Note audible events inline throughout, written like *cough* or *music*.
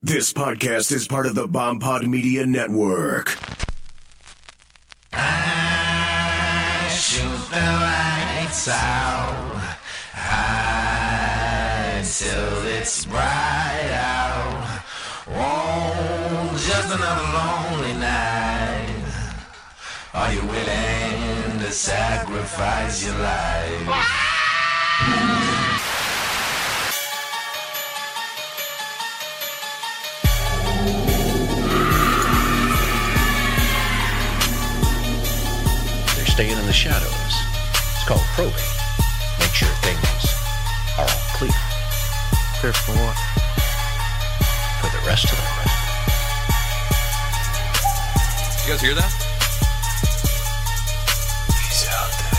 This podcast is part of the Bomb Pod Media Network. I shoot the lights out high it's bright out. Oh, just another lonely night. Are you willing to sacrifice your life? Staying in the shadows. It's called probing. Make sure things are all clear. Clear for what? For the rest of the them. You guys hear that? He's out there.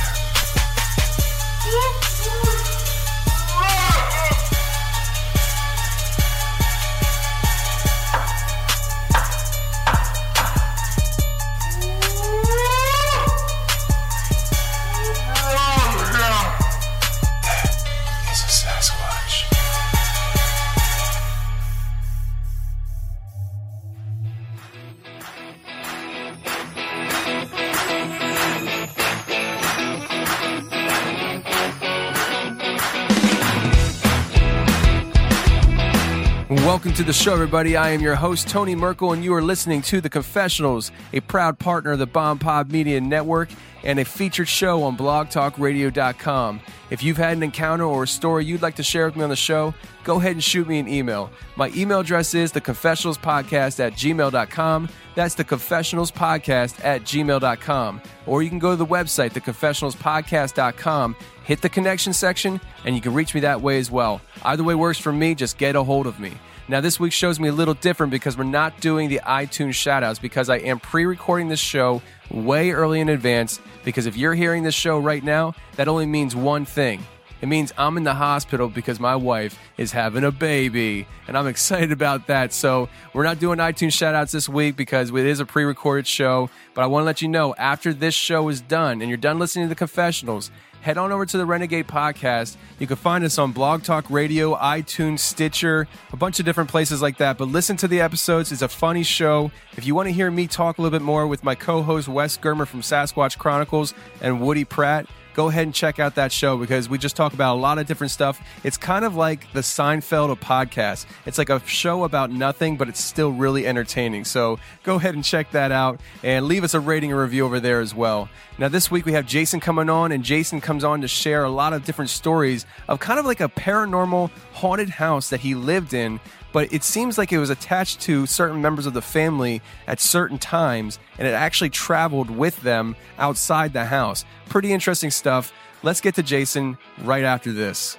Welcome to the show, everybody. I am your host, Tony Merkel, and you are listening to The Confessionals, a proud partner of the Bomb Pod Media Network and a featured show on blogtalkradio.com. If you've had an encounter or a story you'd like to share with me on the show, go ahead and shoot me an email. My email address is theconfessionalspodcast at gmail.com. That's theconfessionalspodcast at gmail.com. Or you can go to the website, theconfessionalspodcast.com, hit the connection section, and you can reach me that way as well. Either way works for me, just get a hold of me. Now, this week shows me a little different because we're not doing the iTunes shoutouts because I am pre recording this show way early in advance. Because if you're hearing this show right now, that only means one thing. It means I'm in the hospital because my wife is having a baby, and I'm *laughs* excited about that. So, we're not doing iTunes shoutouts this week because it is a pre recorded show. But I want to let you know after this show is done and you're done listening to the confessionals, head on over to the Renegade Podcast. You can find us on Blog Talk Radio, iTunes, Stitcher, a bunch of different places like that. But listen to the episodes. It's a funny show. If you want to hear me talk a little bit more with my co host, Wes Germer from Sasquatch Chronicles and Woody Pratt, go ahead and check out that show because we just talk about a lot of different stuff. It's kind of like the Seinfeld of podcasts. It's like a show about nothing, but it's still really entertaining. So go ahead and check that out and leave us a rating and review over there as well. Now, this week we have Jason coming on, and Jason comes on to share a lot of different stories of kind of like a paranormal haunted house that he lived in but it seems like it was attached to certain members of the family at certain times and it actually traveled with them outside the house. Pretty interesting stuff. Let's get to Jason right after this.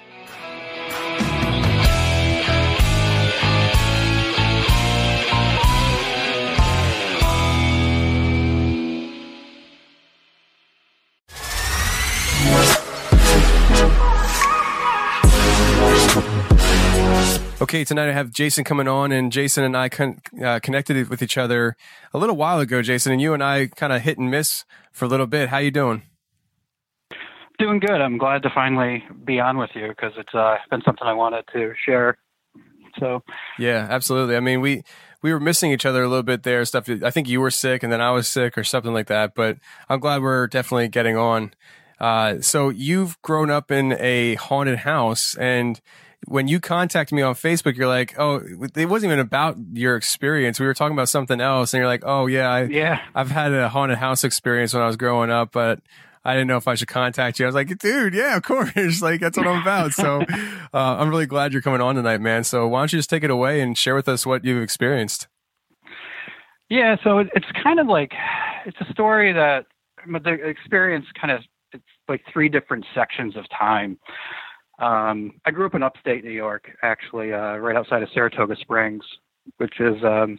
Okay, tonight I have Jason coming on, and Jason and I con- uh, connected with each other a little while ago. Jason and you and I kind of hit and miss for a little bit. How you doing? Doing good. I'm glad to finally be on with you because it's uh, been something I wanted to share. So Yeah, absolutely. I mean, we we were missing each other a little bit there. Stuff. I think you were sick, and then I was sick, or something like that. But I'm glad we're definitely getting on. Uh, so you've grown up in a haunted house, and when you contact me on Facebook, you're like, "Oh, it wasn't even about your experience. We were talking about something else." And you're like, "Oh yeah, I, yeah, I've had a haunted house experience when I was growing up, but I didn't know if I should contact you." I was like, "Dude, yeah, of course. *laughs* like that's what I'm about." So *laughs* uh, I'm really glad you're coming on tonight, man. So why don't you just take it away and share with us what you've experienced? Yeah, so it- it's kind of like it's a story that but the experience kind of it's like three different sections of time. Um, I grew up in upstate New York, actually, uh, right outside of Saratoga Springs, which is um,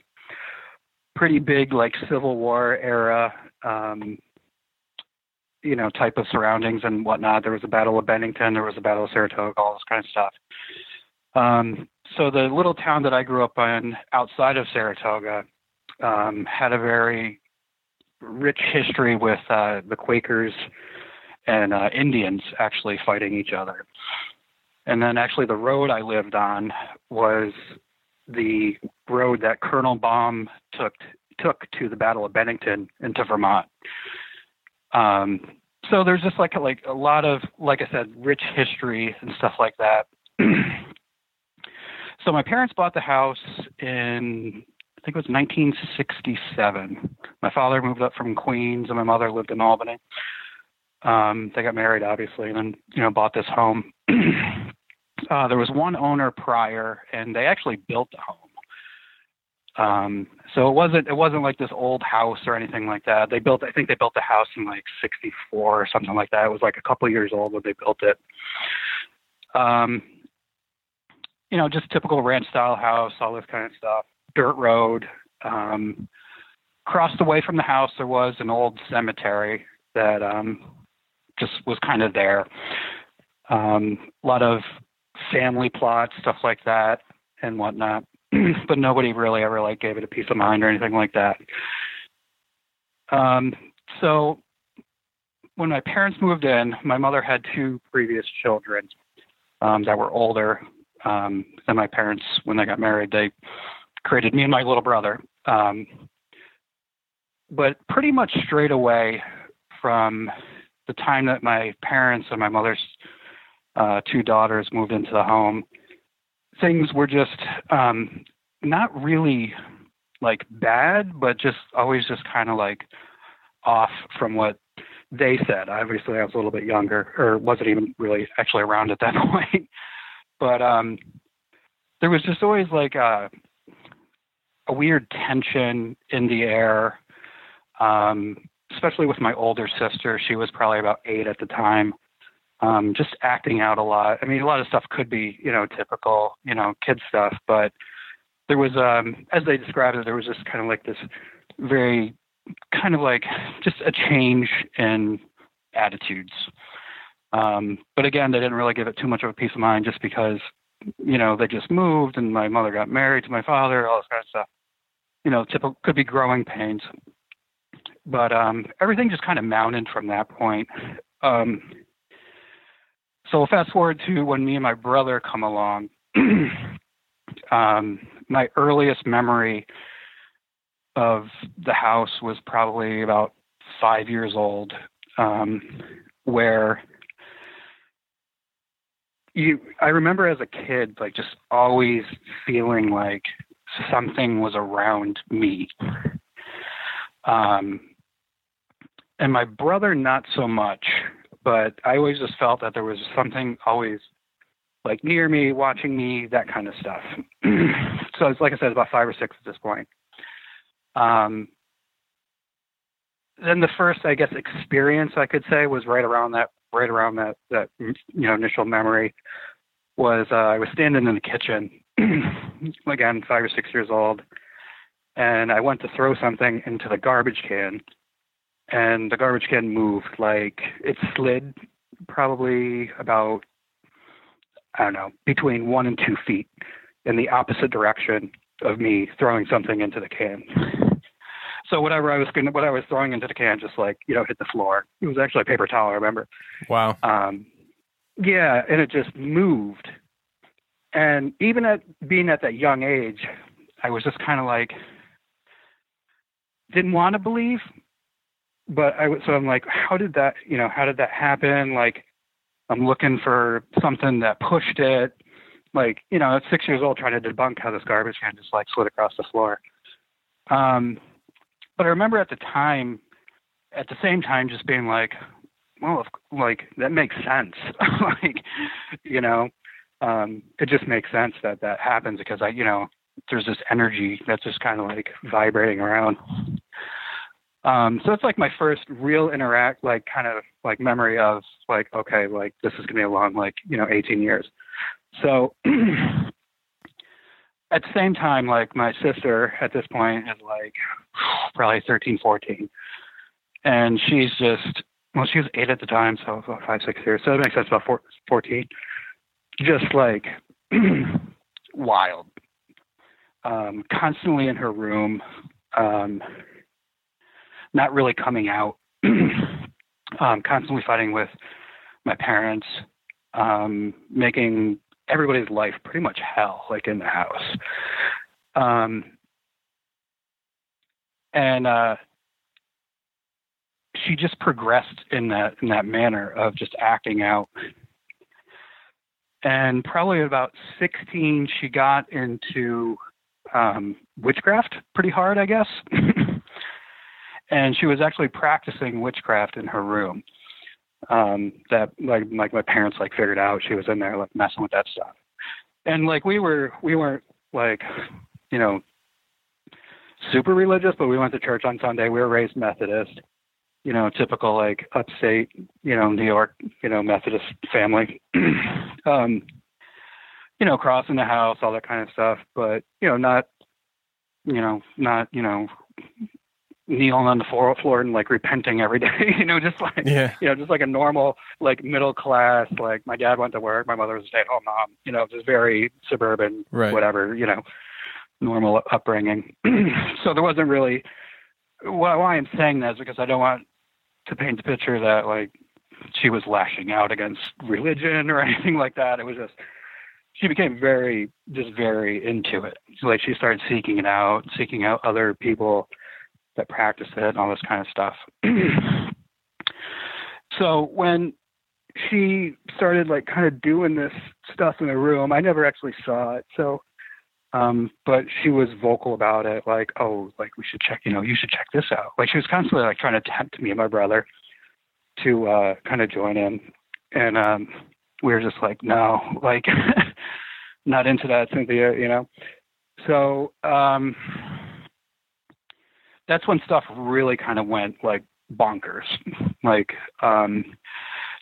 pretty big, like Civil War era, um, you know, type of surroundings and whatnot. There was a Battle of Bennington, there was a Battle of Saratoga, all this kind of stuff. Um, so the little town that I grew up in, outside of Saratoga, um, had a very rich history with uh, the Quakers and uh, Indians actually fighting each other. And then actually the road I lived on was the road that Colonel Baum took took to the Battle of Bennington into Vermont. Um, so there's just like like a lot of like I said, rich history and stuff like that. *clears throat* so my parents bought the house in I think it was 1967. My father moved up from Queens, and my mother lived in Albany. Um, they got married, obviously, and then you know bought this home. *clears throat* uh, there was one owner prior, and they actually built the home. Um, so it wasn't it wasn't like this old house or anything like that. They built I think they built the house in like '64 or something like that. It was like a couple years old when they built it. Um, you know, just typical ranch style house, all this kind of stuff dirt road. Um, across the way from the house, there was an old cemetery that um, just was kind of there. Um, a lot of family plots, stuff like that, and whatnot. *clears throat* but nobody really ever like gave it a piece of mind or anything like that. Um, so when my parents moved in, my mother had two previous children um, that were older um, than my parents when they got married. They created me and my little brother. Um, but pretty much straight away from the time that my parents and my mother's uh, two daughters moved into the home, things were just um, not really like bad, but just always just kind of like off from what they said. Obviously, I was a little bit younger, or wasn't even really actually around at that *laughs* point. but um, there was just always like uh, a weird tension in the air, um, especially with my older sister. She was probably about eight at the time. Um, just acting out a lot. I mean, a lot of stuff could be, you know, typical, you know, kid stuff, but there was, um, as they described it, there was just kind of like this very kind of like just a change in attitudes. Um, but again, they didn't really give it too much of a peace of mind just because, you know, they just moved and my mother got married to my father, all this kind of stuff you know, typical could be growing pains. But um, everything just kind of mounted from that point. Um, so fast forward to when me and my brother come along. *clears throat* um, my earliest memory of the house was probably about five years old, um, where you I remember as a kid like just always feeling like something was around me. Um, and my brother, not so much, but I always just felt that there was something always like near me, watching me, that kind of stuff. *clears throat* so it's like I said, about five or six at this point. Um, then the first, I guess, experience I could say was right around that, right around that, that you know, initial memory was uh, I was standing in the kitchen *clears throat* again, five or six years old, and I went to throw something into the garbage can, and the garbage can moved like it slid probably about I don't know between one and two feet in the opposite direction of me throwing something into the can. So whatever I was going, what I was throwing into the can, just like you know, hit the floor. It was actually a paper towel. I remember. Wow. Um, yeah, and it just moved and even at being at that young age, I was just kind of like, didn't want to believe, but I was, so I'm like, how did that, you know, how did that happen? Like, I'm looking for something that pushed it. Like, you know, at six years old, trying to debunk how this garbage can just like slid across the floor. Um, but I remember at the time, at the same time, just being like, well, if, like that makes sense. *laughs* like, you know, um, it just makes sense that that happens because I, you know, there's this energy that's just kind of like vibrating around. Um, so it's like my first real interact, like kind of like memory of like, okay, like this is gonna be a long, like you know, 18 years. So *clears throat* at the same time, like my sister at this point is like probably 13, 14, and she's just well, she was eight at the time, so about five, six years. So it makes sense about four, 14. Just like *clears throat* wild, um, constantly in her room, um, not really coming out, *clears throat* um, constantly fighting with my parents, um, making everybody's life pretty much hell, like in the house. Um, and uh, she just progressed in that in that manner of just acting out. And probably at about 16, she got into um, witchcraft pretty hard, I guess. *laughs* and she was actually practicing witchcraft in her room. Um, that like like my parents like figured out she was in there like messing with that stuff. And like we were we weren't like you know super religious, but we went to church on Sunday. We were raised Methodist, you know, typical like upstate, you know, New York, you know, Methodist family. *clears throat* um, you know, crossing the house, all that kind of stuff, but you know, not, you know, not, you know, kneeling on the floor, floor and like repenting every day, *laughs* you know, just like, Yeah. you know, just like a normal, like middle class, like my dad went to work, my mother was a stay at home mom, you know, just very suburban, Right. whatever, you know, normal upbringing. *clears throat* so there wasn't really, why, why I'm saying that is because I don't want to paint the picture that like she was lashing out against religion or *laughs* anything like that. It was just, she became very, just very into it. Like she started seeking it out, seeking out other people that practice it and all this kind of stuff. *clears throat* so when she started like kind of doing this stuff in the room, I never actually saw it. So, um, but she was vocal about it, like, oh, like we should check, you know, you should check this out. Like she was constantly like trying to tempt me and my brother to uh kind of join in. And um we were just like, no, *laughs* like *laughs* not into that, Cynthia, you know. So um that's when stuff really kind of went like bonkers. *laughs* Like um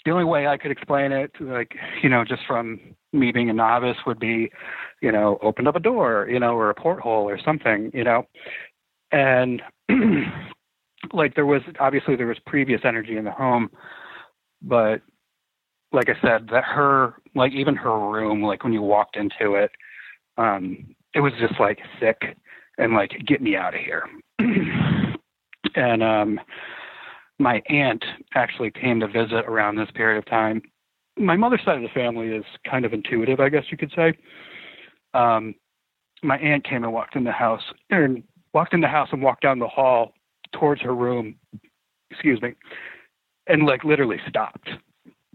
the only way I could explain it, like, you know, just from me being a novice would be, you know, opened up a door, you know, or a porthole or something, you know. And *clears throat* like there was obviously there was previous energy in the home, but like I said, that her like even her room, like when you walked into it, um, it was just like sick and like get me out of here. *clears throat* and um my aunt actually came to visit around this period of time. My mother's side of the family is kind of intuitive, I guess you could say. Um, my aunt came and walked in the house and walked in the house and walked down the hall towards her room, excuse me, and like literally stopped.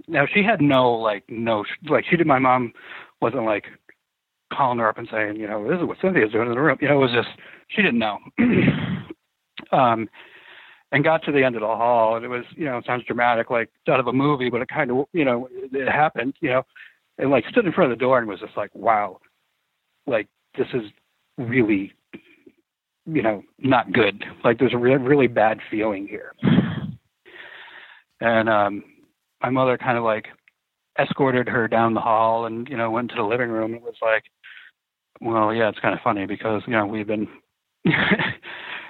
Now she had no like no like she did. My mom wasn't like calling her up and saying, you know, this is what Cynthia's doing in the room. You know, it was just she didn't know. *clears throat* um, and got to the end of the hall, and it was, you know, it sounds dramatic, like out of a movie, but it kind of, you know, it happened, you know, and like stood in front of the door and was just like, wow, like this is really, you know, not good. Like there's a re- really bad feeling here. And um, my mother kind of like escorted her down the hall and, you know, went to the living room. It was like, well, yeah, it's kind of funny because, you know, we've been, *laughs*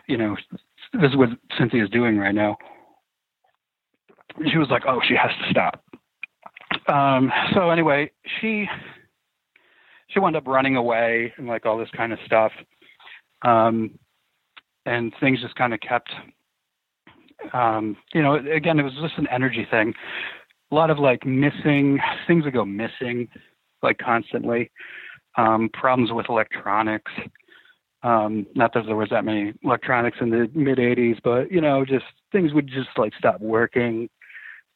you know, this is what Cynthia's doing right now. She was like, oh, she has to stop. Um, so anyway, she she wound up running away and like all this kind of stuff. Um, and things just kind of kept, um, you know, again, it was just an energy thing. A lot of like missing things would go missing, like constantly. Um, problems with electronics. Um, not that there was that many electronics in the mid 80s, but you know, just things would just like stop working.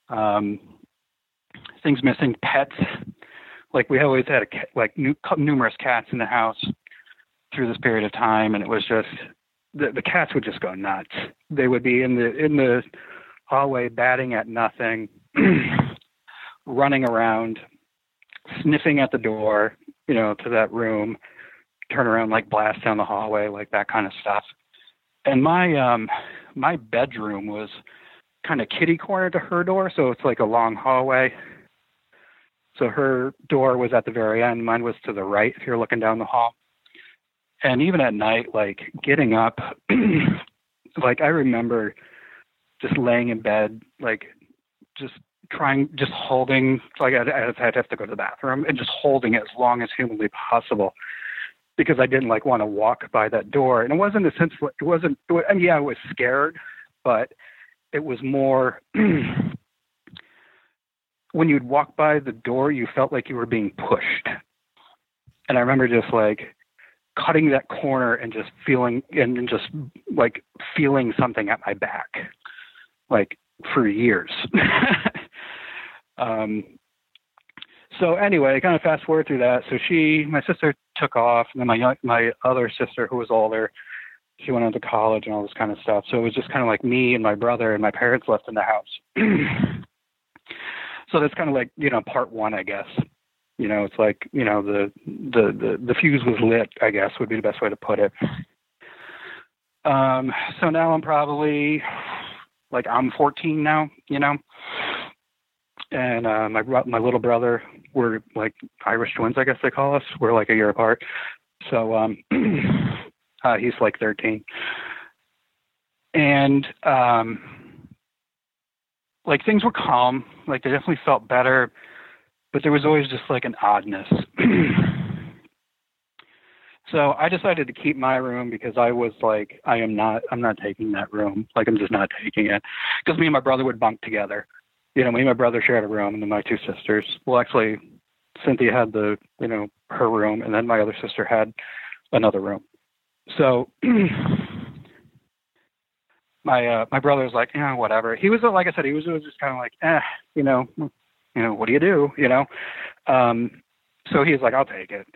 Um, things missing, pets. Like we always had a cat, like nu- numerous cats in the house through this period of time, and it was just the, the cats would just go nuts. They would be in the in the hallway batting at nothing, *clears throat* running around, sniffing at the door, you know, to that room, turn around like blast down the hallway, like that kind of stuff. And my um my bedroom was kind of kitty corner to her door, so it's like a long hallway. So her door was at the very end, mine was to the right if you're looking down the hall. And even at night, like getting up, *clears throat* like I remember just laying in bed, like just trying, just holding, like I'd, I'd have to go to the bathroom and just holding it as long as humanly possible because I didn't like want to walk by that door. And it wasn't a sense, it wasn't, I mean, yeah, I was scared, but it was more *clears throat* when you'd walk by the door, you felt like you were being pushed. And I remember just like cutting that corner and just feeling and, and just like feeling something at my back, like for years. *laughs* um, so anyway, kind of fast forward through that. So she, my sister took off, and then my my other sister, who was older, she went on to college and all this kind of stuff. So it was just kind of like me and my brother and my parents left in the house. *clears throat* so that's kind of like you know part one, I guess. You know, it's like you know the the the the fuse was lit. I guess would be the best way to put it. Um, so now I'm probably like I'm 14 now. You know, and uh, my my little brother, we're like Irish twins, I guess they call us. We're like a year apart. So um, *clears throat* uh, he's like 13, and um, like things were calm. Like they definitely felt better, but there was always just like an oddness. *clears throat* so I decided to keep my room because I was like, I am not, I'm not taking that room. Like I'm just not taking it because me and my brother would bunk together you know, me and my brother shared a room, and then my two sisters. Well, actually, Cynthia had the, you know, her room, and then my other sister had another room. So *clears throat* my uh, my brother was like, yeah, whatever. He was like I said, he was, was just kind of like, eh, you know, you know, what do you do, you know? Um, so he's like, I'll take it.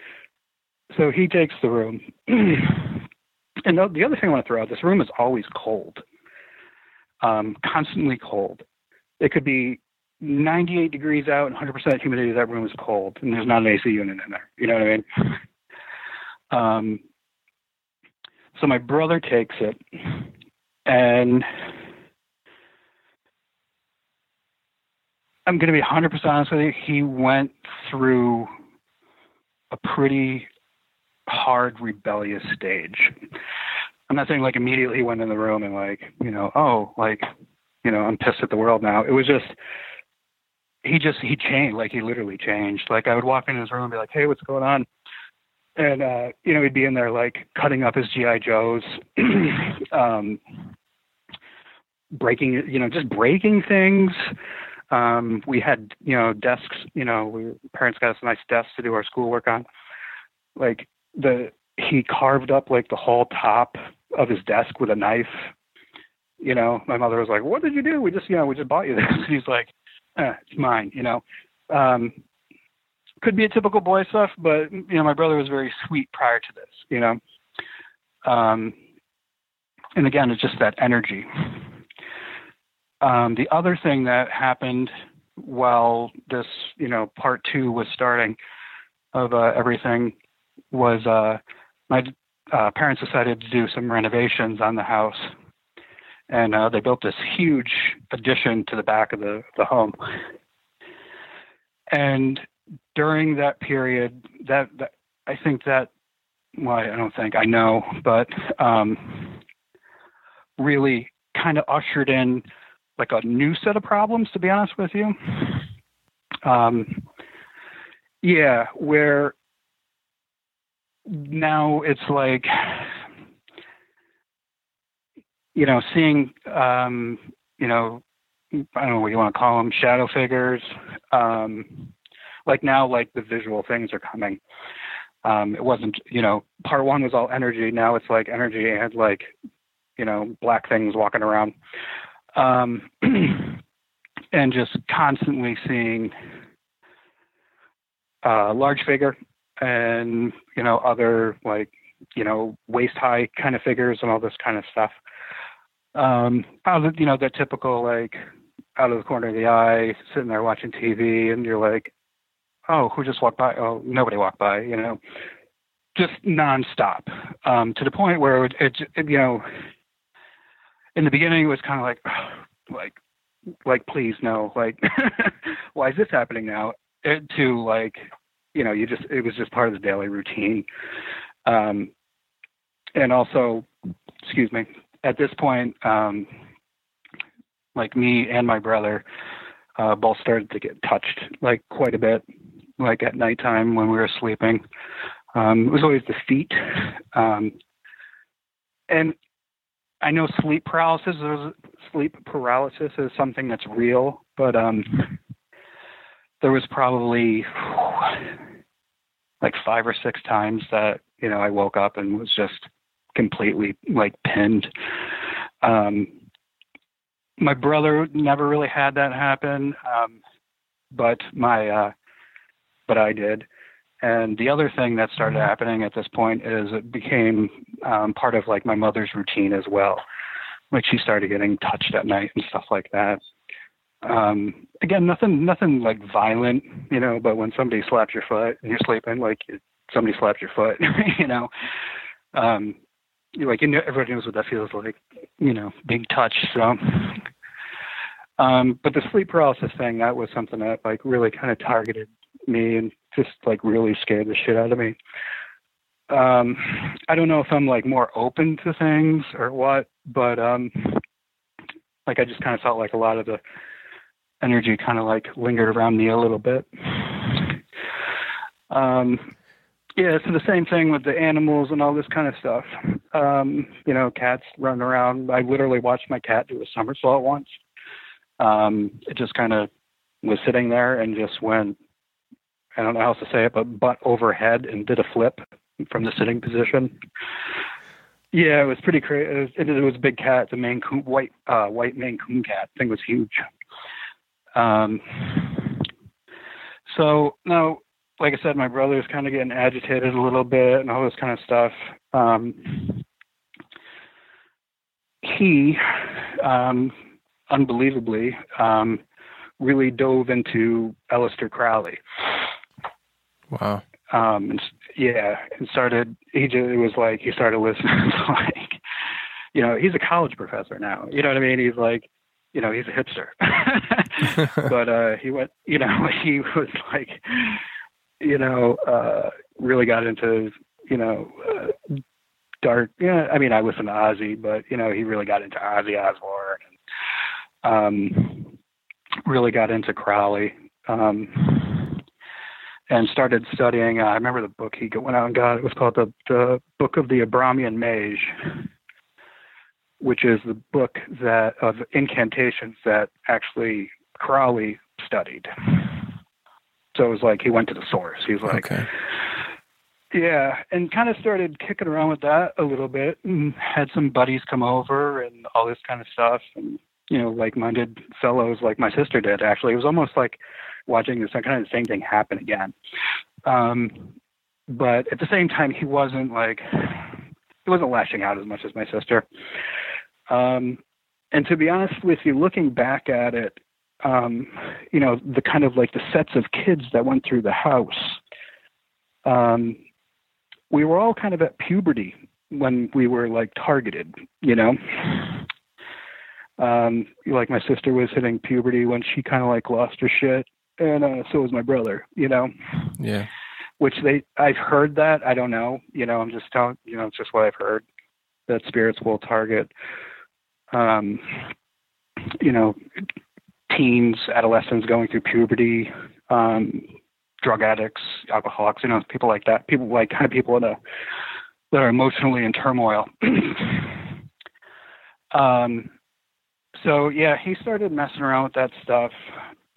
So he takes the room. *clears throat* and the, the other thing I want to throw out, this room is always cold, um, constantly cold it could be 98 degrees out and 100% humidity. That room is cold, and there's not an AC unit in there. You know what I mean? *laughs* Um, so my brother takes it, and I'm going to be 100% honest with you. He went through a pretty hard rebellious stage. I'm not saying like immediately he went in the room and like, you know, oh, like you know, I'm pissed at the world now. It was just he just he changed, like he literally changed. Like I would walk in his room and be like, Hey, what's going on? And uh, you know, he'd be in there like cutting up his GI Joes, *clears throat* um breaking you know, just breaking things. Um, we had, you know, desks, you know, we parents got us nice desks to do our schoolwork on. Like the he carved up like the whole top of his desk with a knife you know, my mother was like, "What did you do? We just, you know, we just bought you this." And *laughs* he's like, eh, "It's mine," you know. Um, could be a typical boy stuff, but you know, my brother was very sweet prior to this, you know. Um, and again, it's just that energy. Um, the other thing that happened while this, you know, part two was starting of uh, everything was uh, my uh, parents decided to do some renovations on the house and uh, they built this huge addition to the back of the, the home. And during that period, that, that I think that well, I don't think I know, but um, really kind of ushered in like a new set of problems. To be honest with you, um, yeah, where now it's like you know, seeing, um, you know, I don't know what you want to call them, shadow figures. Um, like now, like the visual things are coming. Um, it wasn't, you know, part one was all energy. Now it's like energy and like, you know, black things walking around. Um, *clears throat* and just constantly seeing a uh, large figure and, you know, other like, you know, waist high kind of figures and all this kind of stuff um, of you know the typical like out of the corner of the eye, sitting there watching TV, and you're like, oh, who just walked by? Oh, nobody walked by, you know, just nonstop um, to the point where it, it, it, you know, in the beginning, it was kind of like, *sighs* like, like, please no, like, *laughs* why is this happening now? It, to like, you know, you just it was just part of the daily routine. Um, and also, excuse me, at this point, um, like me and my brother uh, both started to get touched like quite a bit, like at nighttime when we were sleeping. Um, it was always the feet. Um, and I know sleep paralysis is sleep paralysis is something that's real, but um, there was probably like five or six times that you know I woke up and was just completely like pinned. Um, my brother never really had that happen, um, but my uh, but I did. And the other thing that started happening at this point is it became um, part of like my mother's routine as well. Like she started getting touched at night and stuff like that. Um, again, nothing, nothing like violent, you know. But when somebody slaps your foot and you're sleeping, like somebody slaps your foot, *laughs* you know, um, like you know, everybody knows what that feels like, you know, being touched. So, um, but the sleep paralysis thing, that was something that like really kind of targeted me and just like really scared the shit out of me. Um, I don't know if I'm like more open to things or what, but um, like I just kind of felt like a lot of the energy kind of like lingered around me a little bit. Um, yeah, so the same thing with the animals and all this kind of stuff. Um, you know, cats running around. I literally watched my cat do a somersault once. Um, it just kind of was sitting there and just went, I don't know how else to say it, but butt overhead and did a flip from the sitting position. Yeah, it was pretty crazy. It was, it, was a big cat. the Maine Coon, white, uh, white Maine Coon cat. Thing was huge. Um, so now, like I said, my brother's kind of getting agitated a little bit and all this kind of stuff. Um, he, um, unbelievably, um, really dove into Aleister Crowley. Wow. Um, and, yeah, and started. He just it was like he started listening *laughs* to like, you know, he's a college professor now. You know what I mean? He's like, you know, he's a hipster. *laughs* but uh, he went. You know, *laughs* he was like, you know, uh, really got into you know. Uh, dark yeah i mean i listen to ozzy but you know he really got into ozzy osbourne and um really got into crowley um and started studying. Uh, I remember the book he went out and got. It was called the the Book of the Abramelin Mage, which is the book that of incantations that actually Crowley studied. So it was like he went to the source. He was like, Okay. yeah, and kind of started kicking around with that a little bit, and had some buddies come over and all this kind of stuff, and you know, like-minded fellows like my sister did. Actually, it was almost like watching this kind of the same thing happen again. Um, but at the same time, he wasn't like he wasn't lashing out as much as my sister. Um, and to be honest with you, looking back at it, um, you know, the kind of like the sets of kids that went through the house, um, we were all kind of at puberty when we were like targeted, you know. Um, like my sister was hitting puberty when she kind of like lost her shit, and uh, so was my brother, you know. Yeah. Which they, I've heard that. I don't know, you know. I'm just telling, you know, it's just what I've heard that spirits will target, um, you know, teens, adolescents going through puberty, um, drug addicts, alcoholics, you know, people like that. People like kind of people in a, that are emotionally in turmoil. *clears throat* um, so yeah, he started messing around with that stuff,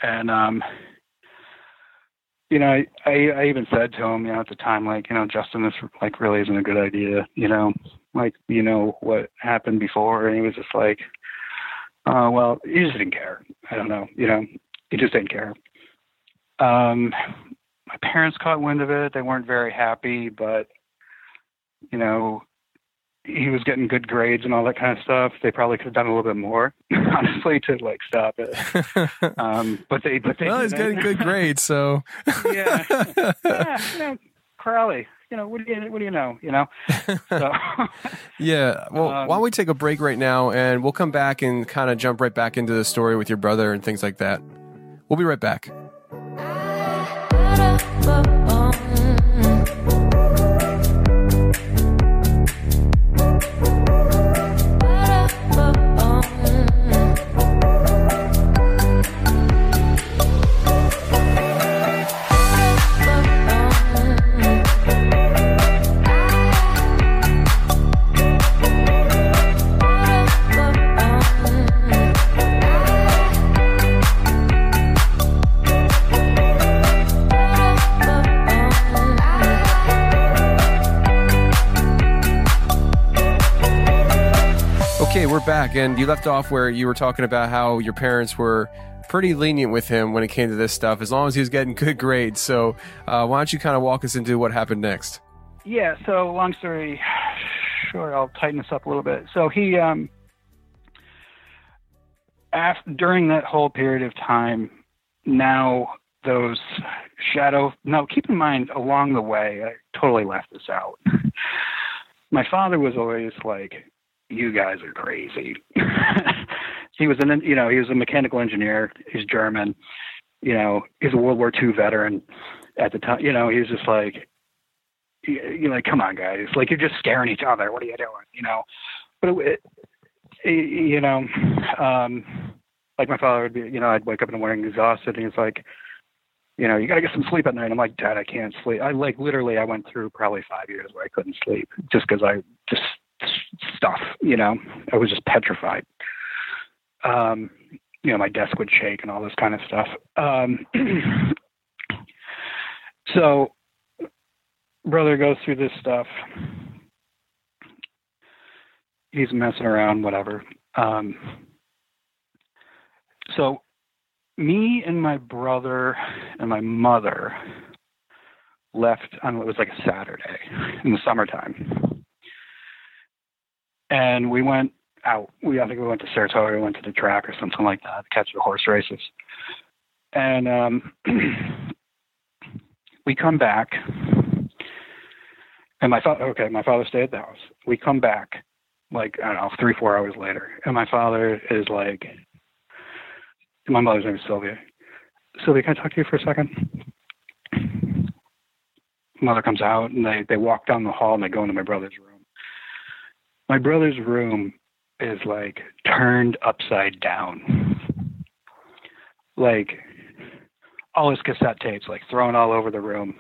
and um, you know, I, I I even said to him, you know, at the time, like, you know, Justin, this like really isn't a good idea, you know, like, you know what happened before, and he was just like, uh, well, he just didn't care. I don't know, you know, he just didn't care. Um, my parents caught wind of it. They weren't very happy, but you know, he was getting good grades and all that kind of stuff. They probably could have done a little bit more, *laughs* honestly, to like stop it. *laughs* Um, but they, but they, well, he's getting good *laughs* grades, so yeah, yeah, you know, Crowley, you know, what do you, what do you know, you know? *laughs* So, Yeah. Well, Um, why don't we take a break right now and we'll come back and kind of jump right back into the story with your brother and things like that. We'll be right back. And you left off where you were talking about how your parents were pretty lenient with him when it came to this stuff, as long as he was getting good grades. So, uh, why don't you kind of walk us into what happened next? yeah. So long story short, I'll tighten this up a little bit. So he, um, after, during that whole period of time, now those shadow. Now, keep in mind, along the way, I totally left this out. *laughs* My father was always like, "You guys are crazy." *laughs* he was an, you know, he was a mechanical engineer. He's German. You know, he's a World War II veteran. At the time, you know, he was just like, you- you're like, come on, guys, like you're just scaring each other. What are you doing? You know, but it, it, you know, um, like my father would be, you know, I'd wake up in the morning exhausted, and he's like, you know, you got to get some sleep at night. I'm like, Dad, I can't sleep. I like literally, I went through probably five years where I couldn't sleep just because I just stuff, you know, I was just petrified. Um, you know, my desk would shake and all this kind of stuff. Um, *clears throat* so, brother goes through this stuff. He's messing around, whatever. Um, so, me and my brother and my mother left on what was like a Saturday in the summertime. And we went out. We I think we went to Saratoga, we went to the track or something like that to catch the horse races. And um *clears throat* we come back and my father okay, my father stayed at the house. We come back like I don't know, three, four hours later. And my father is like my mother's name is Sylvia. Sylvia, can I talk to you for a second? Mother comes out and they, they walk down the hall and they go into my brother's room. My brother's room is like turned upside down. Like all his cassette tapes like thrown all over the room.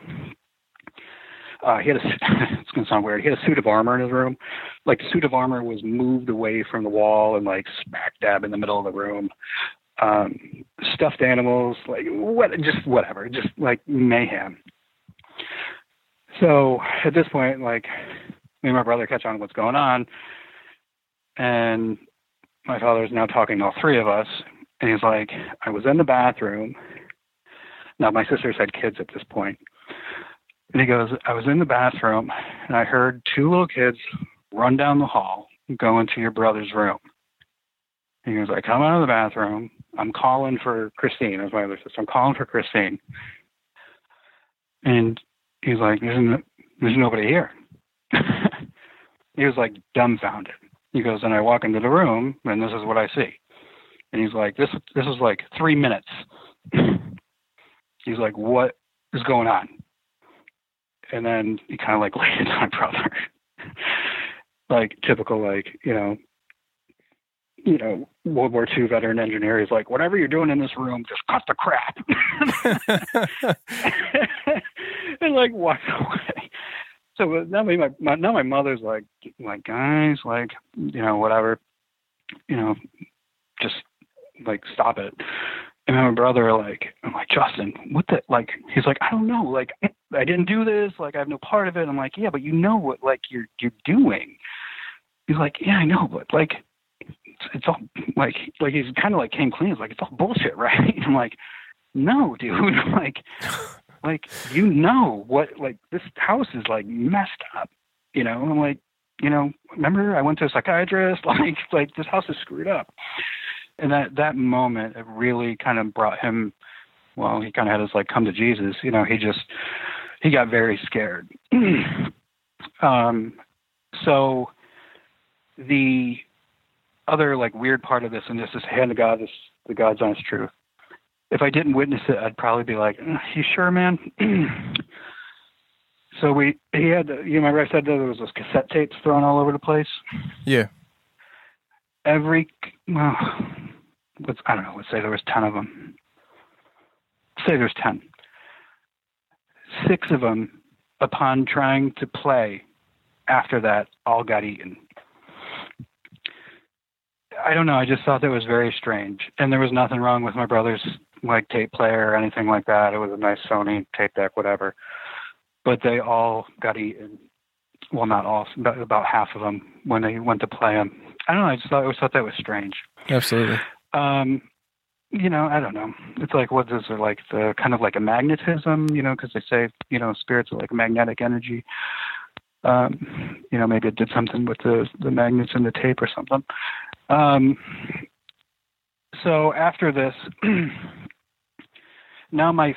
Uh, he had a *laughs* it's gonna sound weird. He had a suit of armor in his room. Like the suit of armor was moved away from the wall and like smack dab in the middle of the room um, stuffed animals, like what, just whatever, just like mayhem. So at this point, like me and my brother catch on what's going on, and my father is now talking to all three of us, and he's like, "I was in the bathroom." Now my sisters had kids at this point, and he goes, "I was in the bathroom, and I heard two little kids run down the hall, and go into your brother's room." He goes, I come out of the bathroom. I'm calling for Christine, as my other sister. I'm calling for Christine. And he's like, there's, no, there's nobody here. *laughs* he was like dumbfounded. He goes, and I walk into the room, and this is what I see. And he's like, this, this is like three minutes. *clears throat* he's like, what is going on? And then he kind of like *laughs* laid it on my brother. *laughs* like typical, like, you know, you know, World War II veteran engineer. He's like, whatever you're doing in this room, just cut the crap. *laughs* and like walk away. So uh, now my, my now my mother's like, like guys, like you know, whatever, you know, just like stop it. And my brother, like, I'm like, Justin, what the, like, he's like, I don't know, like, I didn't do this, like, I have no part of it. I'm like, yeah, but you know what, like, you're you're doing. He's like, yeah, I know, but like, it's, it's all like like he's kind of like came clean. He's like it's all bullshit, *laughs* right? I'm like, no, dude. *laughs* like, like you know what? Like this house is like messed up. You know. I'm like, you know, remember I went to a psychiatrist. *laughs* Like, like this house is screwed up. And that that moment, it really kind of brought him. Well, he kind of had his like come to Jesus. You know, he just he got very scared. *clears throat* um, so the other like weird part of this, and this is hand to God, this the God's honest truth. If I didn't witness it, I'd probably be like, "Uh, "You sure, man?" *clears throat* so we he had you remember I said there was those cassette tapes thrown all over the place. Yeah. Every well, let's I don't know. Let's say there was ten of them. Say there's ten. Six of them, upon trying to play, after that, all got eaten. I don't know. I just thought that was very strange, and there was nothing wrong with my brother's like tape player or anything like that. It was a nice Sony tape deck, whatever. But they all got eaten. Well, not all, but about half of them when they went to play them. I don't know. I just thought I always thought that was strange. Absolutely. Um, you know, I don't know. It's like what is it like the kind of like a magnetism, you know, because they say you know spirits are like magnetic energy. Um, you know, maybe it did something with the the magnets in the tape or something. Um, so after this, *clears throat* now my,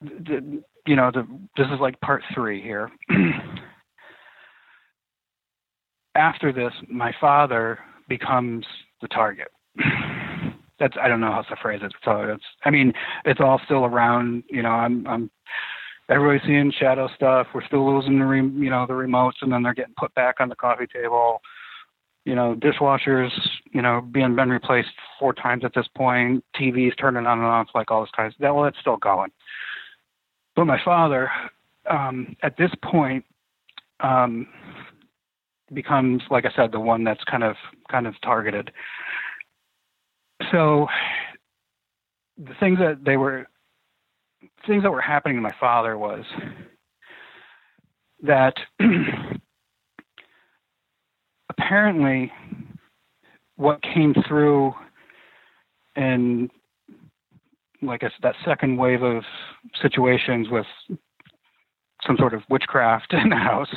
the, you know, the this is like part three here. *clears throat* after this, my father becomes the target. *clears throat* That's I don't know how to phrase it. So it's I mean it's all still around. You know I'm I'm everybody's seeing shadow stuff. We're still losing the re, you know the remotes, and then they're getting put back on the coffee table. You know dishwashers you know being been replaced four times at this point. TVs turning on and off like all this kind of that. Well, it's still going. But my father, um, at this point, um, becomes like I said the one that's kind of kind of targeted so the things that they were things that were happening to my father was that *clears throat* apparently what came through in like a, that second wave of situations with some sort of witchcraft *laughs* in the house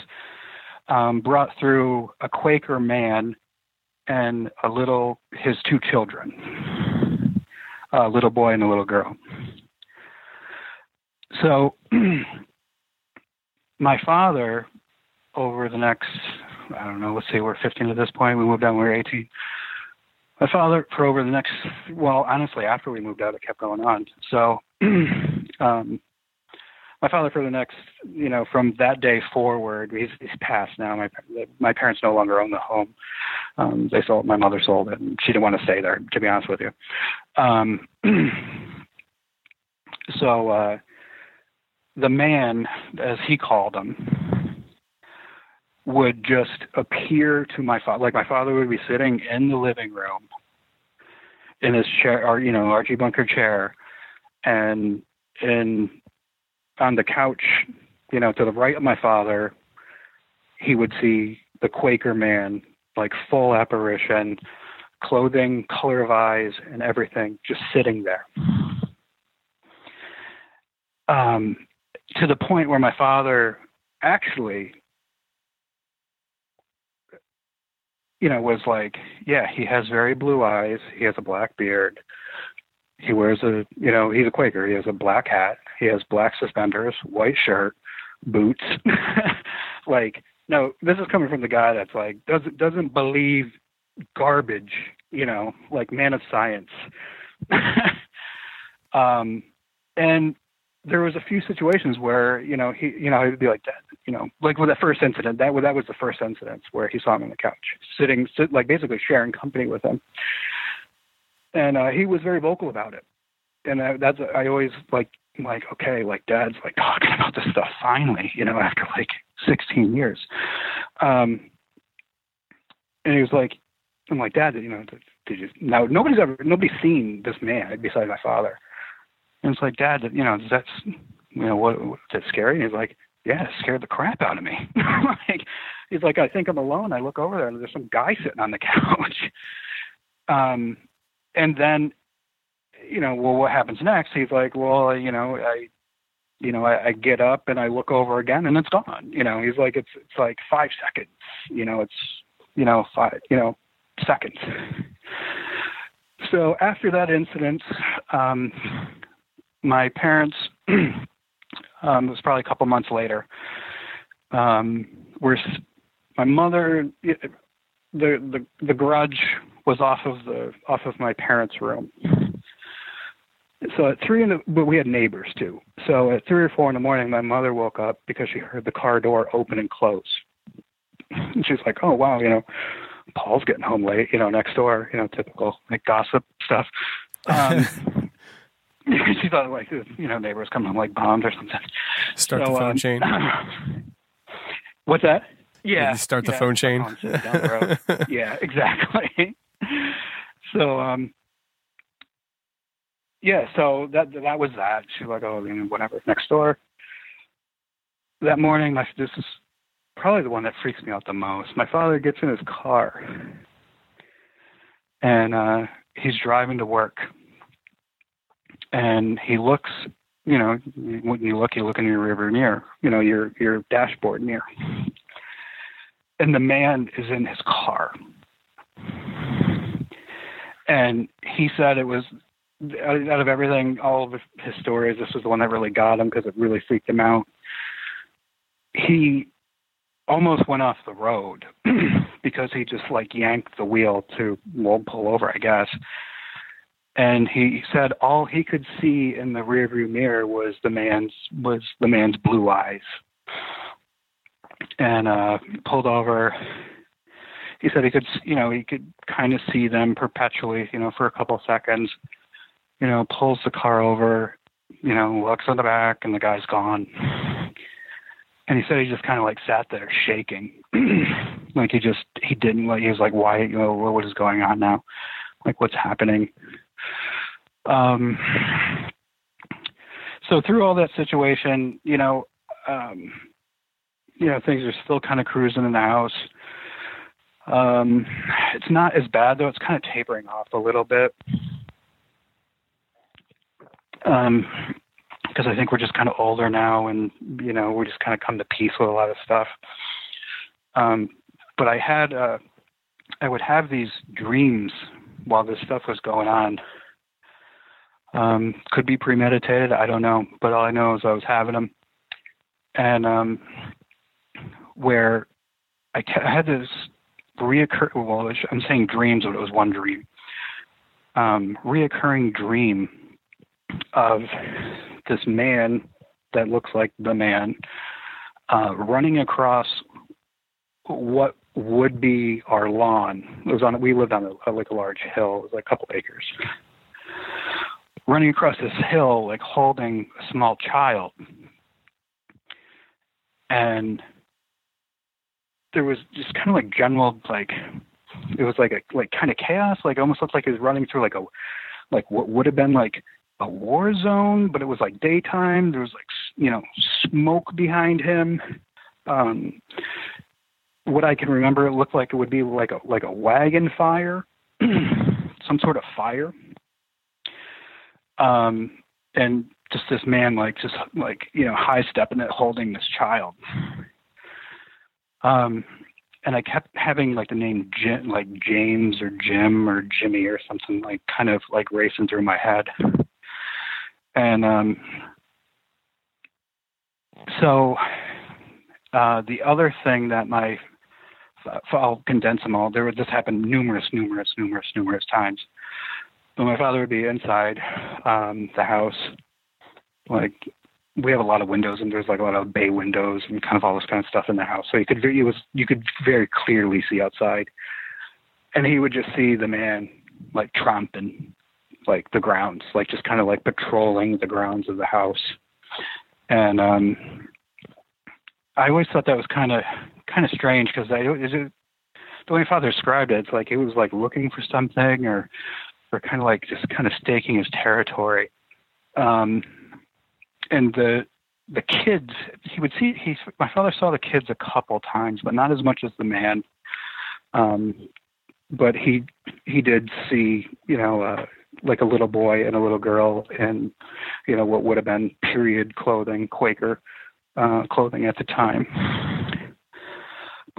um, brought through a Quaker man and a little his two children, a little boy and a little girl. So *clears throat* my father, over the next, I don't know, let's say we're 15 at this point. We moved out when we were 18. My father, for over the next, well, honestly, after we moved out, it kept going on. So *clears throat* um, my father for the next, you know, from that day forward, he's, he's passed now. My my parents no longer own the home. Um, they sold. My mother sold it, and she didn't want to stay there. To be honest with you. Um, *clears throat* so uh, the man, as he called him, would just appear to my father. Like my father would be sitting in the living room in his chair, or you know, Archie Bunker chair, and in on the couch, you know, to the right of my father, he would see the Quaker man, like full apparition, clothing, color of eyes, and everything, just sitting there. Um, to the point where my father actually, you know, was like, yeah, he has very blue eyes, he has a black beard, he wears a, you know, he's a Quaker. He has a black hat. He has black suspenders, white shirt, boots. *laughs* like, no, this is coming from the guy that's like doesn't doesn't believe garbage. You know, like man of science. *laughs* um, and there was a few situations where you know he you know he'd be like that you know like with that first incident that that was the first incident where he saw him on the couch sitting sit, like basically sharing company with him and uh, he was very vocal about it. And I, that's I always like like okay, like Dad's like talking about this stuff finally, you know, after like 16 years. Um, and he was like, I'm like, Dad, you know, did you? Now nobody's ever nobody's seen this man besides my father. And it's like, Dad, you know, that's you know what? that scary? And he's like, Yeah, it scared the crap out of me. *laughs* like, he's like, I think I'm alone. I look over there and there's some guy sitting on the *laughs* couch. Um, and then you know well what happens next he's like well you know i you know I, I get up and i look over again and it's gone you know he's like it's it's like five seconds you know it's you know five you know seconds so after that incident um my parents *clears throat* Um, it was probably a couple months later. Um, we're my mother. The the the garage was off of the off of my parents' room. So at three in the but we had neighbors too. So at three or four in the morning, my mother woke up because she heard the car door open and close. And she's like, "Oh wow, you know, Paul's getting home late. You know, next door. You know, typical like gossip stuff." Um, *laughs* she thought like you know neighbors coming home like bombed or something. Start So, the phone um, chain. *laughs* What's that? Yeah. you start the yeah, phone chain? the *laughs* yeah, exactly. *laughs* so um yeah, so that that was that. She was like, oh, you know, whatever, next door. That morning, my, this is probably the one that freaks me out the most. My father gets in his car, and uh, he's driving to work, and he looks. You know, when you look, you look in your rearview mirror. You know, your your dashboard mirror, and the man is in his car. And he said it was out of everything, all of his stories, this was the one that really got him because it really freaked him out. He almost went off the road *clears throat* because he just like yanked the wheel to well pull over, I guess. And he said all he could see in the rearview mirror was the man's was the man's blue eyes. And uh pulled over. He said he could, you know, he could kind of see them perpetually, you know, for a couple seconds you know, pulls the car over, you know, looks on the back, and the guy's gone. And he said he just kind of like sat there shaking, *clears throat* like he just he didn't like he was like, why, you know, what is going on now? Like what's happening? Um. So through all that situation, you know, um, you know, things are still kind of cruising in the house. Um, it's not as bad though; it's kind of tapering off a little bit um because I think we're just kind of older now and you know we just kind of come to peace with a lot of stuff um but I had uh I would have these dreams while this stuff was going on. Um could be premeditated I don't know but all I know is I was having them and um where I, I had this reoccur well I'm saying dreams but it was one dream. Um reoccurring dream of this man that looks like the man uh, running across what would be our lawn. It was on. We lived on a, like a large hill. It was like a couple acres. Running across this hill, like holding a small child, and there was just kind of like general like it was like a like kind of chaos. Like almost looked like he was running through like a like what would have been like a war zone, but it was like daytime. There was like you know smoke behind him. Um, what I can remember, it looked like it would be like a like a wagon fire, *clears throat* some sort of fire. Um, and just this man, like just like you know, high stepping it, holding this child. Um, and I kept having like the name Jim, like James or Jim or Jimmy or something like kind of like racing through my head. And um, so uh, the other thing that my I'll condense them all. There would this happened numerous, numerous, numerous, numerous times. But my father would be inside um, the house, like we have a lot of windows and there's like a lot of bay windows and kind of all this kind of stuff in the house. So you could it was you could very clearly see outside, and he would just see the man like tromping like the grounds, like just kind of like patrolling the grounds of the house. And um I always thought that was kind of kind of strange because I is it the way father described it, it's like he was like looking for something or or kind of like just kind of staking his territory. Um and the the kids he would see he my father saw the kids a couple times, but not as much as the man. Um but he he did see, you know, uh like a little boy and a little girl in, you know, what would have been period clothing, Quaker uh, clothing at the time.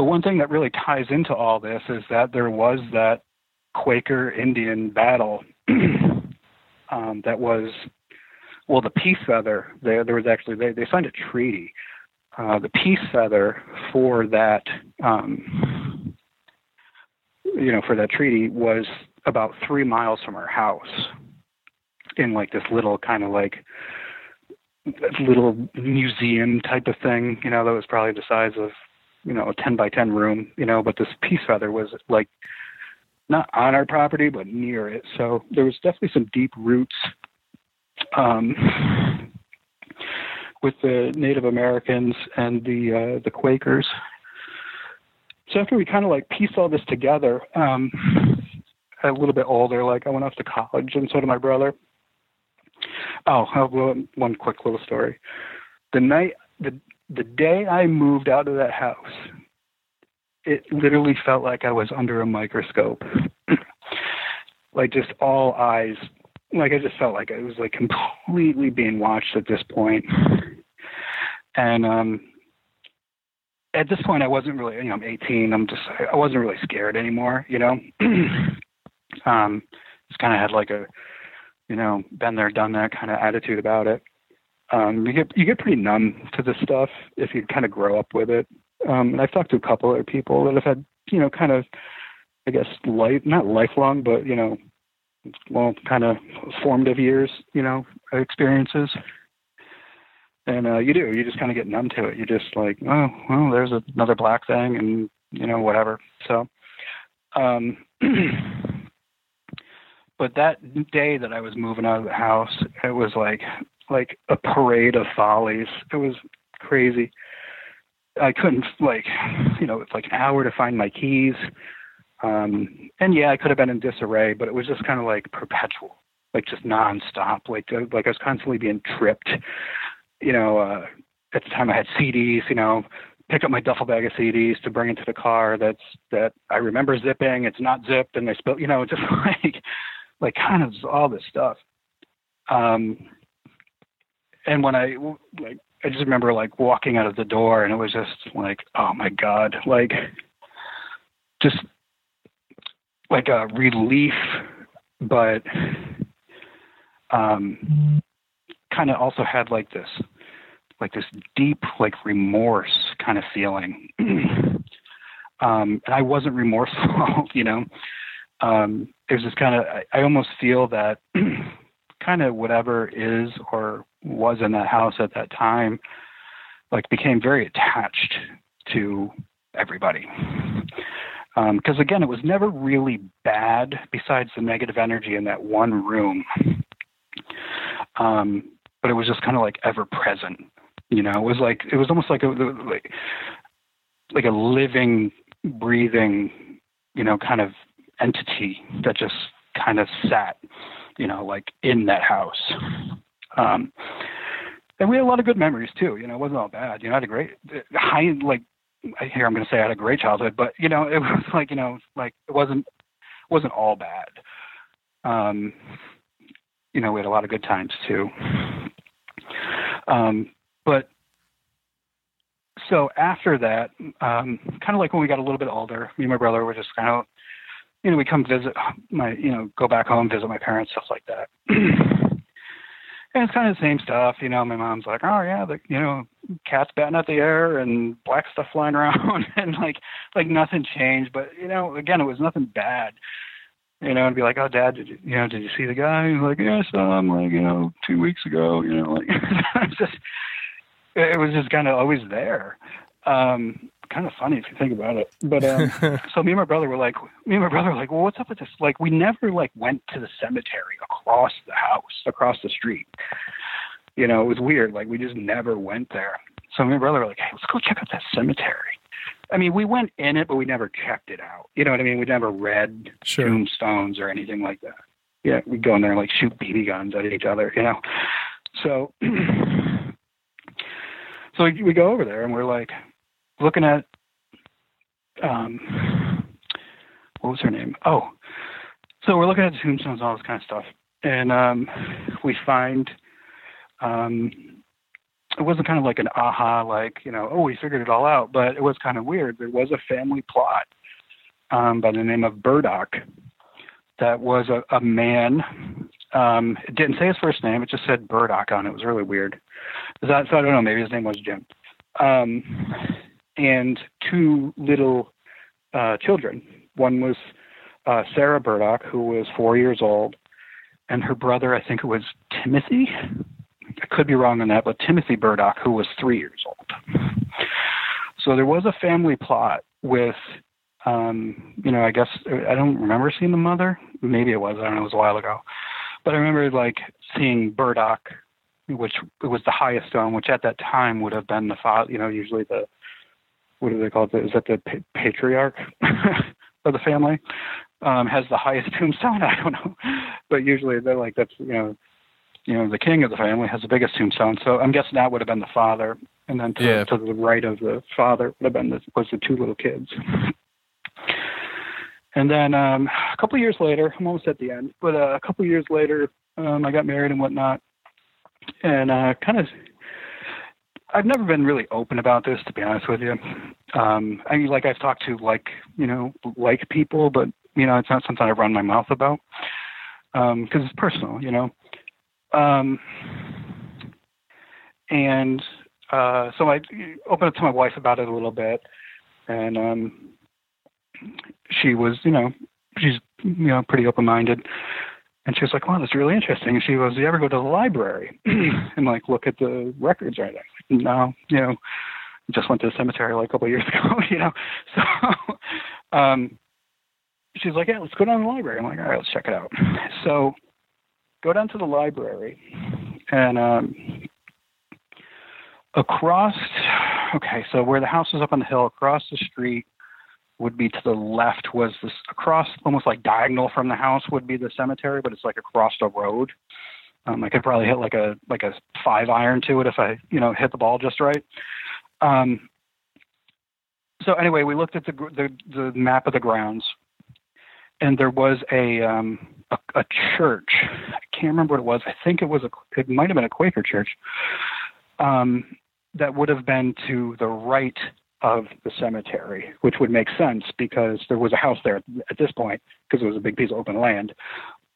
But one thing that really ties into all this is that there was that Quaker Indian battle *clears throat* um, that was well, the peace feather there there was actually they they signed a treaty. Uh, the peace feather for that um, you know for that treaty was about three miles from our house in like this little kind of like little museum type of thing you know that was probably the size of you know a 10 by 10 room you know but this peace feather was like not on our property but near it. So there was definitely some deep roots um with the native americans and the uh the quakers. So after we kind of like pieced all this together um a little bit older like i went off to college and so did my brother. Oh I'll one quick little story. The night the the day I moved out of that house, it literally felt like I was under a microscope. *clears throat* like just all eyes. Like I just felt like I was like completely being watched at this point. And um at this point I wasn't really you know, I'm eighteen, I'm just I wasn't really scared anymore, you know. *clears throat* um just kinda had like a you know, been there, done that kind of attitude about it um, you get you get pretty numb to this stuff if you kind of grow up with it. Um, and I've talked to a couple other people that have had you know kind of I guess life not lifelong but you know well kind of formative years you know experiences. And uh, you do you just kind of get numb to it. You're just like oh well there's another black thing and you know whatever. So. Um, *clears throat* but that day that I was moving out of the house, it was like like a parade of follies. It was crazy. I couldn't like, you know, it's like an hour to find my keys. Um, and yeah, I could have been in disarray, but it was just kind of like perpetual, like just nonstop. Like, uh, like I was constantly being tripped. You know, uh, at the time I had CDs. You know, pick up my duffel bag of CDs to bring into the car. That's that I remember zipping. It's not zipped, and they spill. You know, *laughs* just like, like kind of all this stuff. Um, and when I like, I just remember like walking out of the door, and it was just like, oh my god, like just like a relief, but um, kind of also had like this like this deep like remorse kind of feeling. *clears throat* um, and I wasn't remorseful, *laughs* you know. Um, it was just kind of I, I almost feel that *clears throat* kind of whatever is or was in that house at that time like became very attached to everybody. Because um, again it was never really bad besides the negative energy in that one room. Um, but it was just kind of like ever present you know? It was like it was almost like a like, like a living breathing you know kind of entity that just kind of sat you know, like in that house. Um, and we had a lot of good memories too. You know, it wasn't all bad. You know, I had a great high like here I'm going to say I had a great childhood, but you know, *laughs* it was like you know, like it wasn't wasn't all bad. Um, you know, we had a lot of good times too. Um, but so after that, um, kind of like when we got a little bit older, me and my brother were just kind of you know, we come visit my, you know, go back home, visit my parents, stuff like that. *clears throat* and it's kind of the same stuff, you know. My mom's like, "Oh yeah, the you know, cats batting at the air and black stuff flying *laughs* around," and like, like nothing changed. But you know, again, it was nothing bad. You know, and be like, "Oh, Dad, did you, you know, did you see the guy?" He's like, "Yeah, I saw him like, you know, two weeks ago." You know, like, *laughs* it was just kind of always there. Um, kind of funny if you think about it. But um, *laughs* so me and my brother were like, me and my brother were like, well, what's up with this? Like, we never like went to the cemetery across the house, across the street. You know, it was weird. Like, we just never went there. So me and my brother were like, hey, let's go check out that cemetery. I mean, we went in it, but we never checked it out. You know what I mean? We never read sure. tombstones or anything like that. Yeah, we'd go in there and like shoot BB guns at each other, you know. So, *clears throat* so we, we go over there and we're like, looking at um, what was her name? Oh, so we're looking at tombstones, all this kind of stuff, and um, we find um, it wasn't kind of like an aha, like you know, oh, we figured it all out, but it was kind of weird. There was a family plot um, by the name of Burdock that was a, a man Um, it didn't say his first name. It just said Burdock on it. It was really weird. So I don't know. Maybe his name was Jim. Um, and two little uh, children. One was uh, Sarah Burdock, who was four years old, and her brother, I think it was Timothy. I could be wrong on that, but Timothy Burdock, who was three years old. So there was a family plot with, um, you know, I guess I don't remember seeing the mother. Maybe it was. I don't know. It was a while ago. But I remember like seeing Burdock, which was the highest stone, which at that time would have been the father. You know, usually the what do they call it? Is that the pa- patriarch *laughs* of the family? Um, has the highest tombstone. *laughs* I don't know, but usually they're like that's you know, you know, the king of the family has the biggest tombstone. So I'm guessing that would have been the father, and then to, Yeah. to the right of the father would have been the, was the two little kids. *laughs* And then um, a couple of years later, I'm almost at the end, but uh, a couple of years later, um, I got married and whatnot, and uh, kind of. I've never been really open about this, to be honest with you. Um, I mean, like I've talked to like you know like people, but you know it's not something I run my mouth about because it's personal, you know. Um, and uh, so I opened up to my wife about it a little bit, and um, she was, you know, she's you know pretty open minded. And she was like, "Wow, that's really interesting." And she goes, "Do you ever go to the library *clears throat* and like look at the records or anything?" No, you know, just went to the cemetery like a couple of years *laughs* ago, you know. So, um, she's like, "Yeah, let's go down to the library." I'm like, "All right, let's check it out." So, go down to the library, and um, across, okay, so where the house is up on the hill, across the street would be to the left was this across almost like diagonal from the house would be the cemetery, but it's like across the road. Um, I could probably hit like a like a five iron to it if I you know hit the ball just right. Um, so anyway, we looked at the the, the map of the grounds, and there was a um, a, a church. I can't remember what it was. I think it was a it might have been a Quaker church. Um, that would have been to the right of the cemetery, which would make sense because there was a house there at this point because it was a big piece of open land.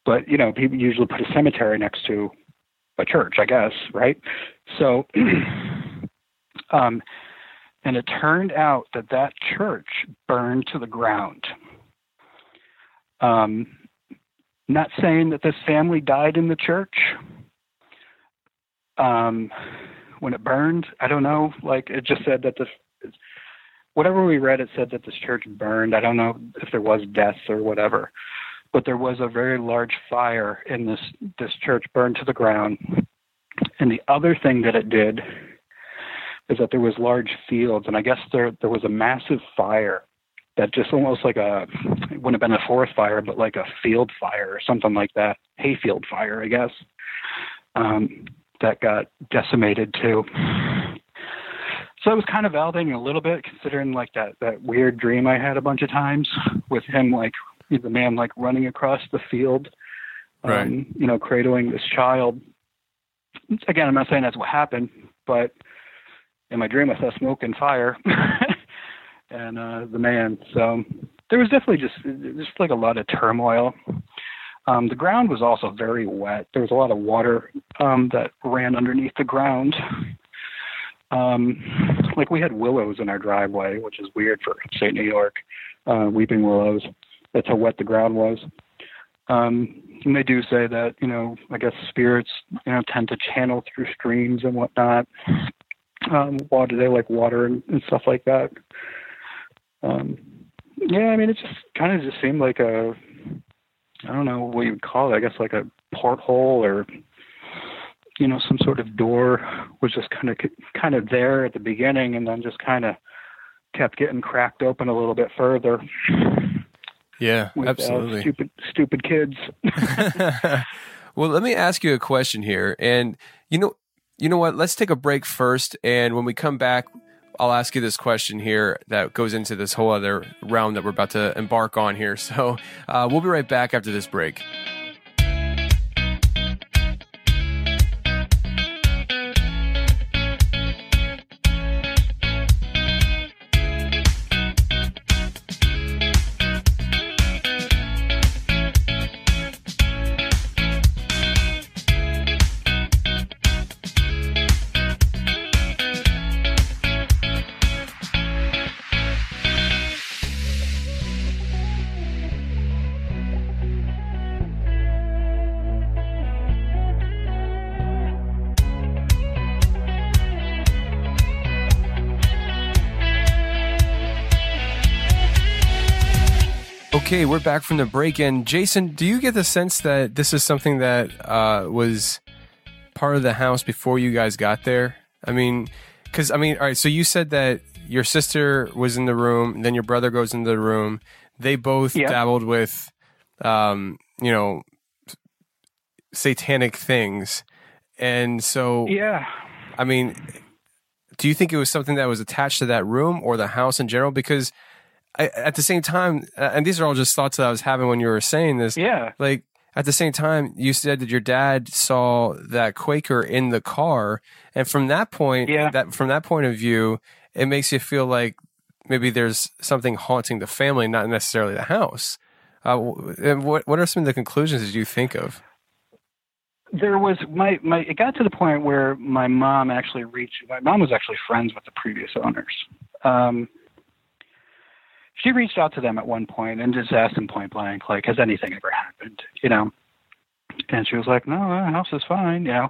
But you know, people usually put a cemetery next to a church, I guess, right? So, *clears throat* um, and it turned out that that church burned to the ground. Um, not saying that this family died in the church. Um, when it burned, I don't know. Like it just said that this whatever we read, it said that this church burned. I don't know if there was deaths or whatever, but there was a very large fire in this this church burned to the ground. And the other thing that it did is that there was large fields, and I guess there there was a massive fire that just almost like a it wouldn't have been a forest fire, but like a field fire or something like that, hayfield fire, I guess. Um, that got decimated too. So it was kind of validating a little bit, considering like that that weird dream I had a bunch of times with him, like the man like running across the field, um, Right. you know, cradling this child. Again, I'm not saying that's what happened, but in my dream I saw smoke and fire, *laughs* and uh, the man. So there was definitely just just like a lot of turmoil. Um, the ground was also very wet. There was a lot of water um, that ran underneath the ground. Um, like we had willows in our driveway, which is weird for state New York, uh, weeping willows. That's how wet the ground was. Um, and they do say that, you know, I guess spirits, you know, tend to channel through streams and whatnot. Um, water, they like water and, and stuff like that. Um, yeah, I mean, it just kind of just seemed like a, I don't know what you would call it. I guess like a porthole or you know some sort of door was just kind of kind of there at the beginning and then just kind of kept getting cracked open a little bit further Yeah, with absolutely. Uh, stupid stupid kids *laughs* *laughs* well, let me ask you a question here, and you know, you know what? Let's take a break first, and when we come back, I'll ask you this question here that goes into this whole other round that we're about to embark on here. *laughs* So uh, we'll be right back after this break. Okay, we're back from the break. And Jason, do you get the sense that this is something that uh, was part of the house before you guys got there? I mean, because, I mean, all right, so you said that your sister was in the room, then your brother goes into the room. They both dabbled with, um, you know, satanic things. And so, Yeah. I mean, do you think it was something that was attached to that room or the house in general? Because I, at the same time, uh, and these are all just thoughts that I was having when you were saying this. Yeah. Like at the same time, you said that your dad saw that Quaker in the car, and from that point, Yeah. that from that point of view, it makes you feel like maybe there's something haunting the family, not necessarily the house. Uh, what what are some of the conclusions that you think of? there was my my it got to the point where my mom actually reached my mom was actually friends with the previous owners um she reached out to them at one point and just asked them point blank like has anything ever happened you know and she was like no the house is fine you know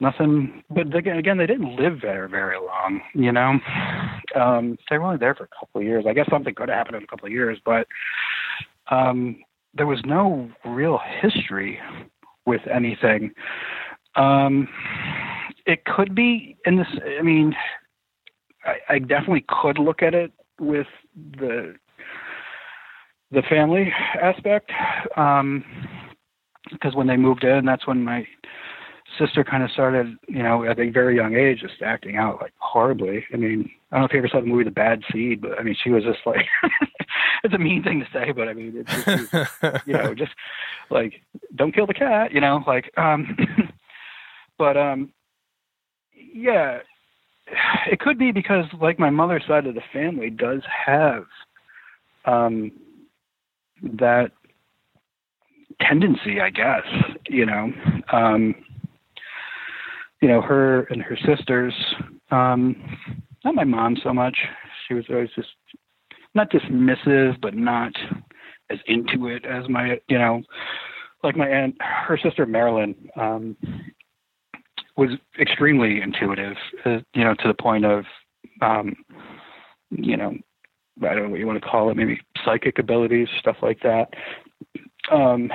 nothing but again again they didn't live there very long you know um they were only there for a couple of years i guess something could have happened in a couple of years but um there was no real history with anything. Um, it could be in this. I mean, I, I definitely could look at it with the the family aspect, because when they moved in, that's when my sister kind of started, you know, at a very young age, just acting out like horribly. I mean, I don't know if you ever saw the movie The Bad Seed, but I mean, she was just like, *laughs* it's a mean thing to say, but I mean, it's just, *laughs* you know, just like don't kill the cat, you know, like um *laughs* but um yeah, it could be because like my mother's side of the family does have um that tendency, I guess, you know. Um you know, her and her sisters um not my mom so much. She was always just not dismissive, but not as into it as my you know like my aunt her sister marilyn um was extremely intuitive uh, you know to the point of um you know i don't know what you want to call it maybe psychic abilities stuff like that um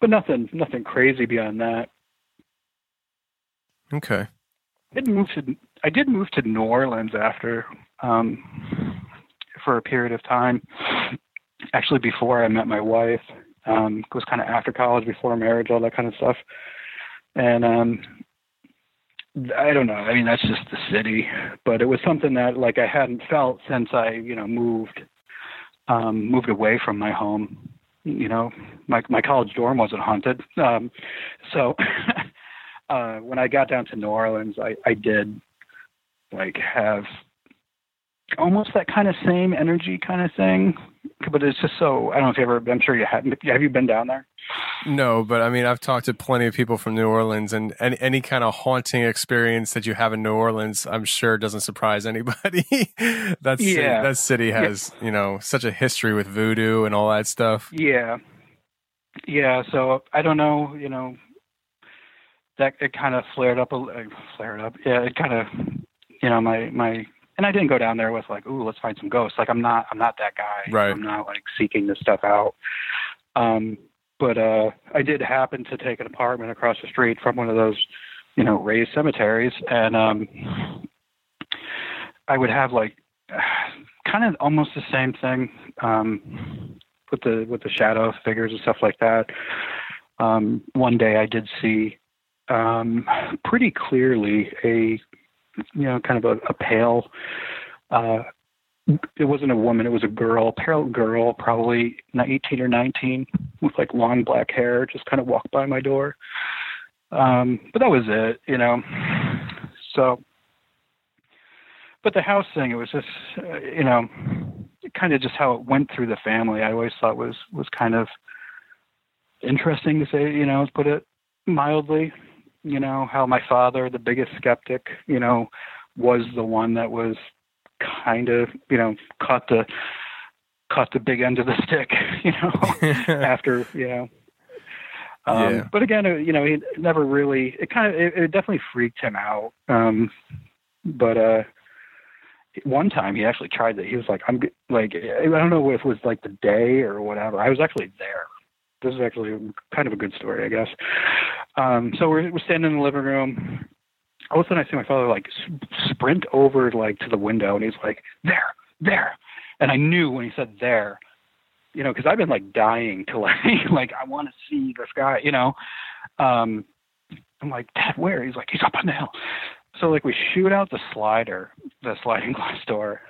but nothing nothing crazy beyond that Okay. I did move to I did move to New Orleans after um for a period of time. Actually before I met my wife. Um it was kind of after college, before marriage, all that kind of stuff. And um I don't know. I mean, that's just the city, but it was something that like I hadn't felt since I, you know, moved um moved away from my home. You know, my my college dorm wasn't haunted. Um so *laughs* uh when I got down to New Orleans, I I did like have almost that kind of same energy kind of thing, but it's just so I don't know if you ever. I'm sure you have. Have you been down there? No, but I mean, I've talked to plenty of people from New Orleans, and any, any kind of haunting experience that you have in New Orleans, I'm sure doesn't surprise anybody. *laughs* That's Yeah. that city has you know such a history with voodoo and all that stuff. Yeah, yeah. So I don't know. You know, that it kind of flared up. A, uh, flared up. Yeah, it kind of. You know, my my. And I didn't go down there with like, ooh, let's find some ghosts. Like I'm not, I'm not that guy. Right. I'm not like seeking this stuff out. Um, but uh, I did happen to take an apartment across the street from one of those, you know, raised cemeteries, and um, I would have like *sighs* kind of almost the same thing um, with the with the shadow figures and stuff like that. Um, one day I did see um, pretty clearly a you know kind of a, a pale. Uh, it wasn't a woman; it was a girl, pale girl, probably not 18 or 19, with like long black hair. Just kind of walked by my door. Um, but that was it, you know. So, but the house thing, it was just, uh, you know, kind of just how it went through the family. I always thought was was kind of interesting to say, you know, put it mildly. You know, how my father, the biggest skeptic, you know, was the one that was kind of, you know, caught the caught the big end of the *laughs* stick, you know, *laughs* after, you know. Um, Yeah. But again, you know, he never really. It kind of, it, it definitely freaked him out. Um, but uh, one time he actually tried that. He was like, I'm like, I don't know if it was like the day or whatever. I was actually there. This is actually kind of a good story, I guess. Um, so we're, we're standing in the living room. All of a sudden, I see my father like sprint over like to the window, and he's like, "There, there," and I knew when he said "there," you know, because I've been like dying to *laughs* like, like I want to see this guy, you know. Um, I'm like, Dad, where? He's like, he's up on the hill. So like we shoot out the slider, the sliding *laughs* glass door,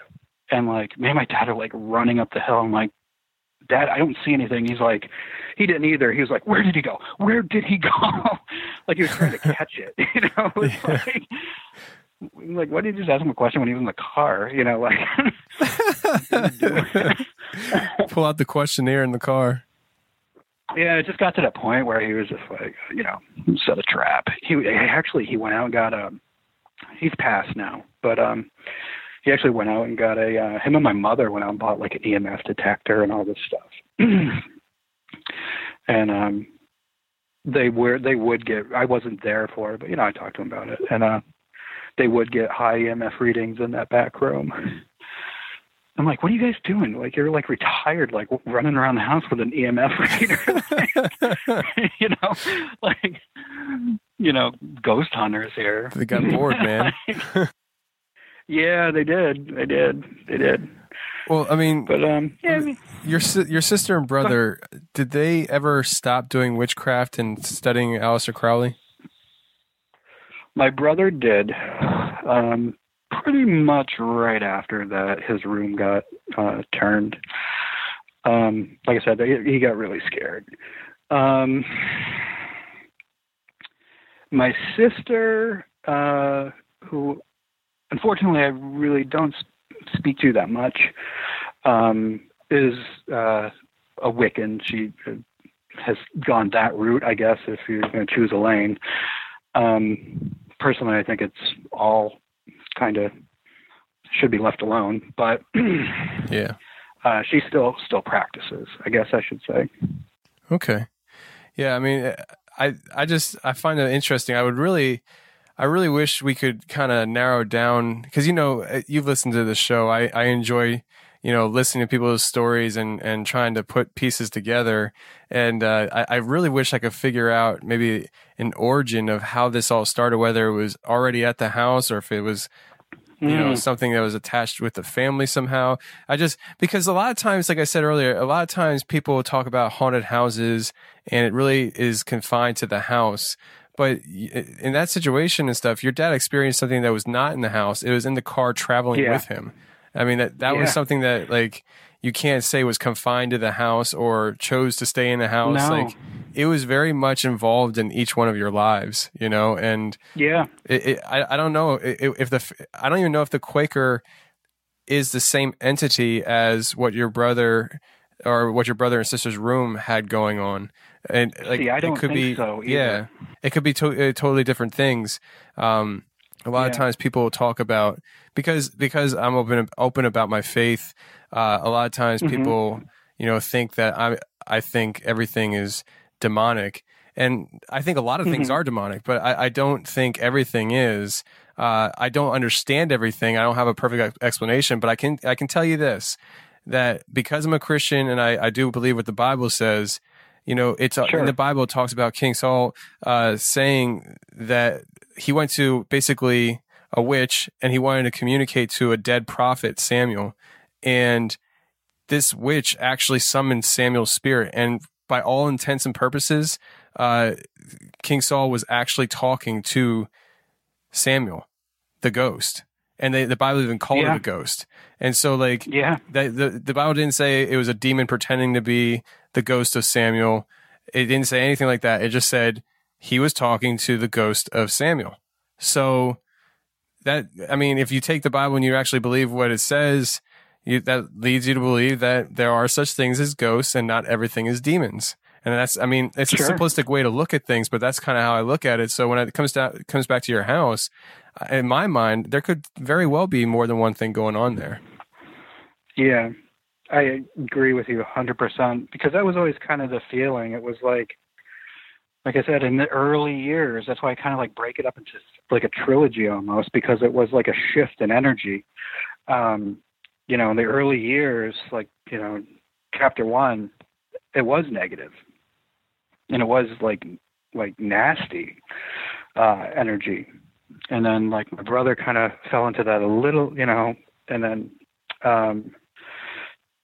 and like me and my dad are like running up the hill. I'm like, Dad, I don't see anything. He's like, he didn't either. He was like, where did he go? Where did he go? *laughs* like he was trying to catch it. *laughs* You know, it's Yeah. like, like why did you just ask him a question when he was in the car? You know, like. *laughs* Pull out the questionnaire in the car. Yeah, it just got to that point where he was just like, you know, set a trap. He actually he went out and got a. He's passed now, but um, he actually went out and got a. Uh, him and my mother went out and bought like an EMF detector and all this stuff. *clears throat* and um, they were they would get. I wasn't there for it, but you know I talked to him about it, and uh, they would get high EMF readings in that back room. I'm like, what are you guys doing? Like, you're like retired, like running around the house with an EMF *laughs* reader. *laughs* you know, like, you know, ghost hunters here. They got bored, man. *laughs* yeah, they did. They did. They did. Well, I mean, But um, yeah, I mean, your your sister and brother, did they ever stop doing witchcraft and studying Aleister Crowley? my brother did. Um, pretty much right after that, his room got uh, turned. Um, like I said, he, he got really scared. Um, my sister, uh, who unfortunately I really don't speak to that much, um, is uh, a Wiccan. She uh, has gone that route, I guess, if you're going to choose a lane. Um, personally, I think it's all kind of should be left alone, but *clears throat* Yeah. uh, she still still practices. I guess I should say. Okay. Yeah, I mean, I I just I find it interesting. I would really, I really wish we could kind of narrow down because you know uh, you've listened to the show. I I enjoy you know listening to people's stories and and trying to put pieces together. And uh, I I really wish I could figure out maybe an origin of how this all started, whether it was already at the house or if it was you know something that was attached with the family somehow i just because a lot of times like i said earlier a lot of times people talk about haunted houses and it really is confined to the house but in that situation and stuff your dad experienced something that was not in the house. It was in the car traveling Yeah. with him. I mean that that was something that like you can't say was confined to the house or chose to stay in the house. No. like it was very much involved in each one of your lives you know? And Yeah, it, it, I, I don't know. If the I don't even know if the Quaker is the same entity as what your brother or what your brother and sister's room had going on. And like See, I don't it could think be so yeah, it could be to, uh, totally different things. Um, a lot of times people will talk about because because I'm open open about my faith. Uh, a lot of times Mm-hmm. people you know think that I I think everything is demonic, and I think a lot of Mm-hmm. things are demonic, but I, I don't think everything is. Uh, I don't understand everything. I don't have a perfect explanation, but I can I can tell you this that because I'm a Christian and I, I do believe what the Bible says, you know, it's uh Sure. in the Bible it talks about King Saul uh, saying that he went to basically a witch and he wanted to communicate to a dead prophet Samuel, and this witch actually summoned Samuel's spirit, and by all intents and purposes, uh, King Saul was actually talking to Samuel, the ghost, and they, the Bible even called Yeah. it a ghost. And so, like, yeah, the, the the Bible didn't say it was a demon pretending to be the ghost of Samuel. It didn't say anything like that. It just said he was talking to the ghost of Samuel. So that I mean, if you take the Bible and you actually believe what it says, you, that leads you to believe that there are such things as ghosts and not everything is demons. And that's I mean, it's Sure. a simplistic way to look at things, but that's kind of how I look at it. So when it comes down comes back to your house, in my mind, there could very well be more than one thing going on there. yeah. I agree with you 100% because that was always kind of the feeling. It was like, like I said, in the early years, that's why I kind of like break it up into like a trilogy almost because it was like a shift in energy. um, you know, in the early years, like you know, chapter one, it was negative, and it was like like nasty uh, energy, and then like my brother kind of fell into that a little, you know, and then um,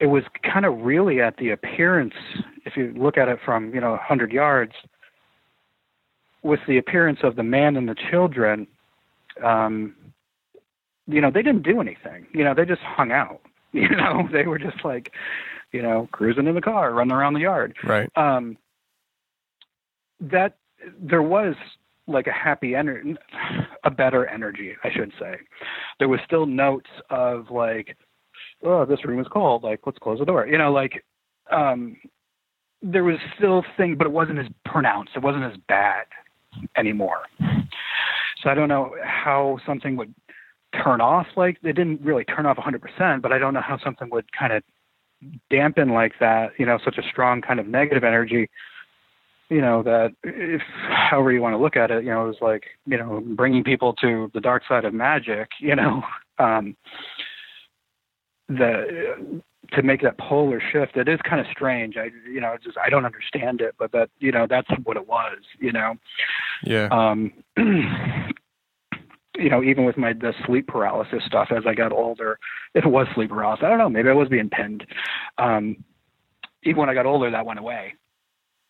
it was kind of really at the appearance, if you look at it from you know a 100 yards, with the appearance of the man and the children. Um, you know, they didn't do anything. You know, they just hung out. *laughs* You know, they were just like, you know, cruising in the car, running around the yard. Right. Um, that there was like a happy energy, a better energy, I should say. There was still notes of like, oh, this room is cold. Like, let's close the door. You know, like, um, there was still thing, but it wasn't as pronounced. It wasn't as bad anymore. So I don't know how something would turn off like it didn't really turn off 100% but i don't know how something would kind of dampen like that you know such a strong kind of negative energy you know that if however you want to look at it you know it was like you know bringing people to the dark side of magic you know *laughs* um the to make that polar shift it is kind of strange. I you know just i don't understand it but that you know that's what it was you know? Yeah. um *clears throat* you know even with my the sleep paralysis stuff as i got older if it was sleep paralysis. I don't know maybe i was being pinned. Um even when i got older that went away.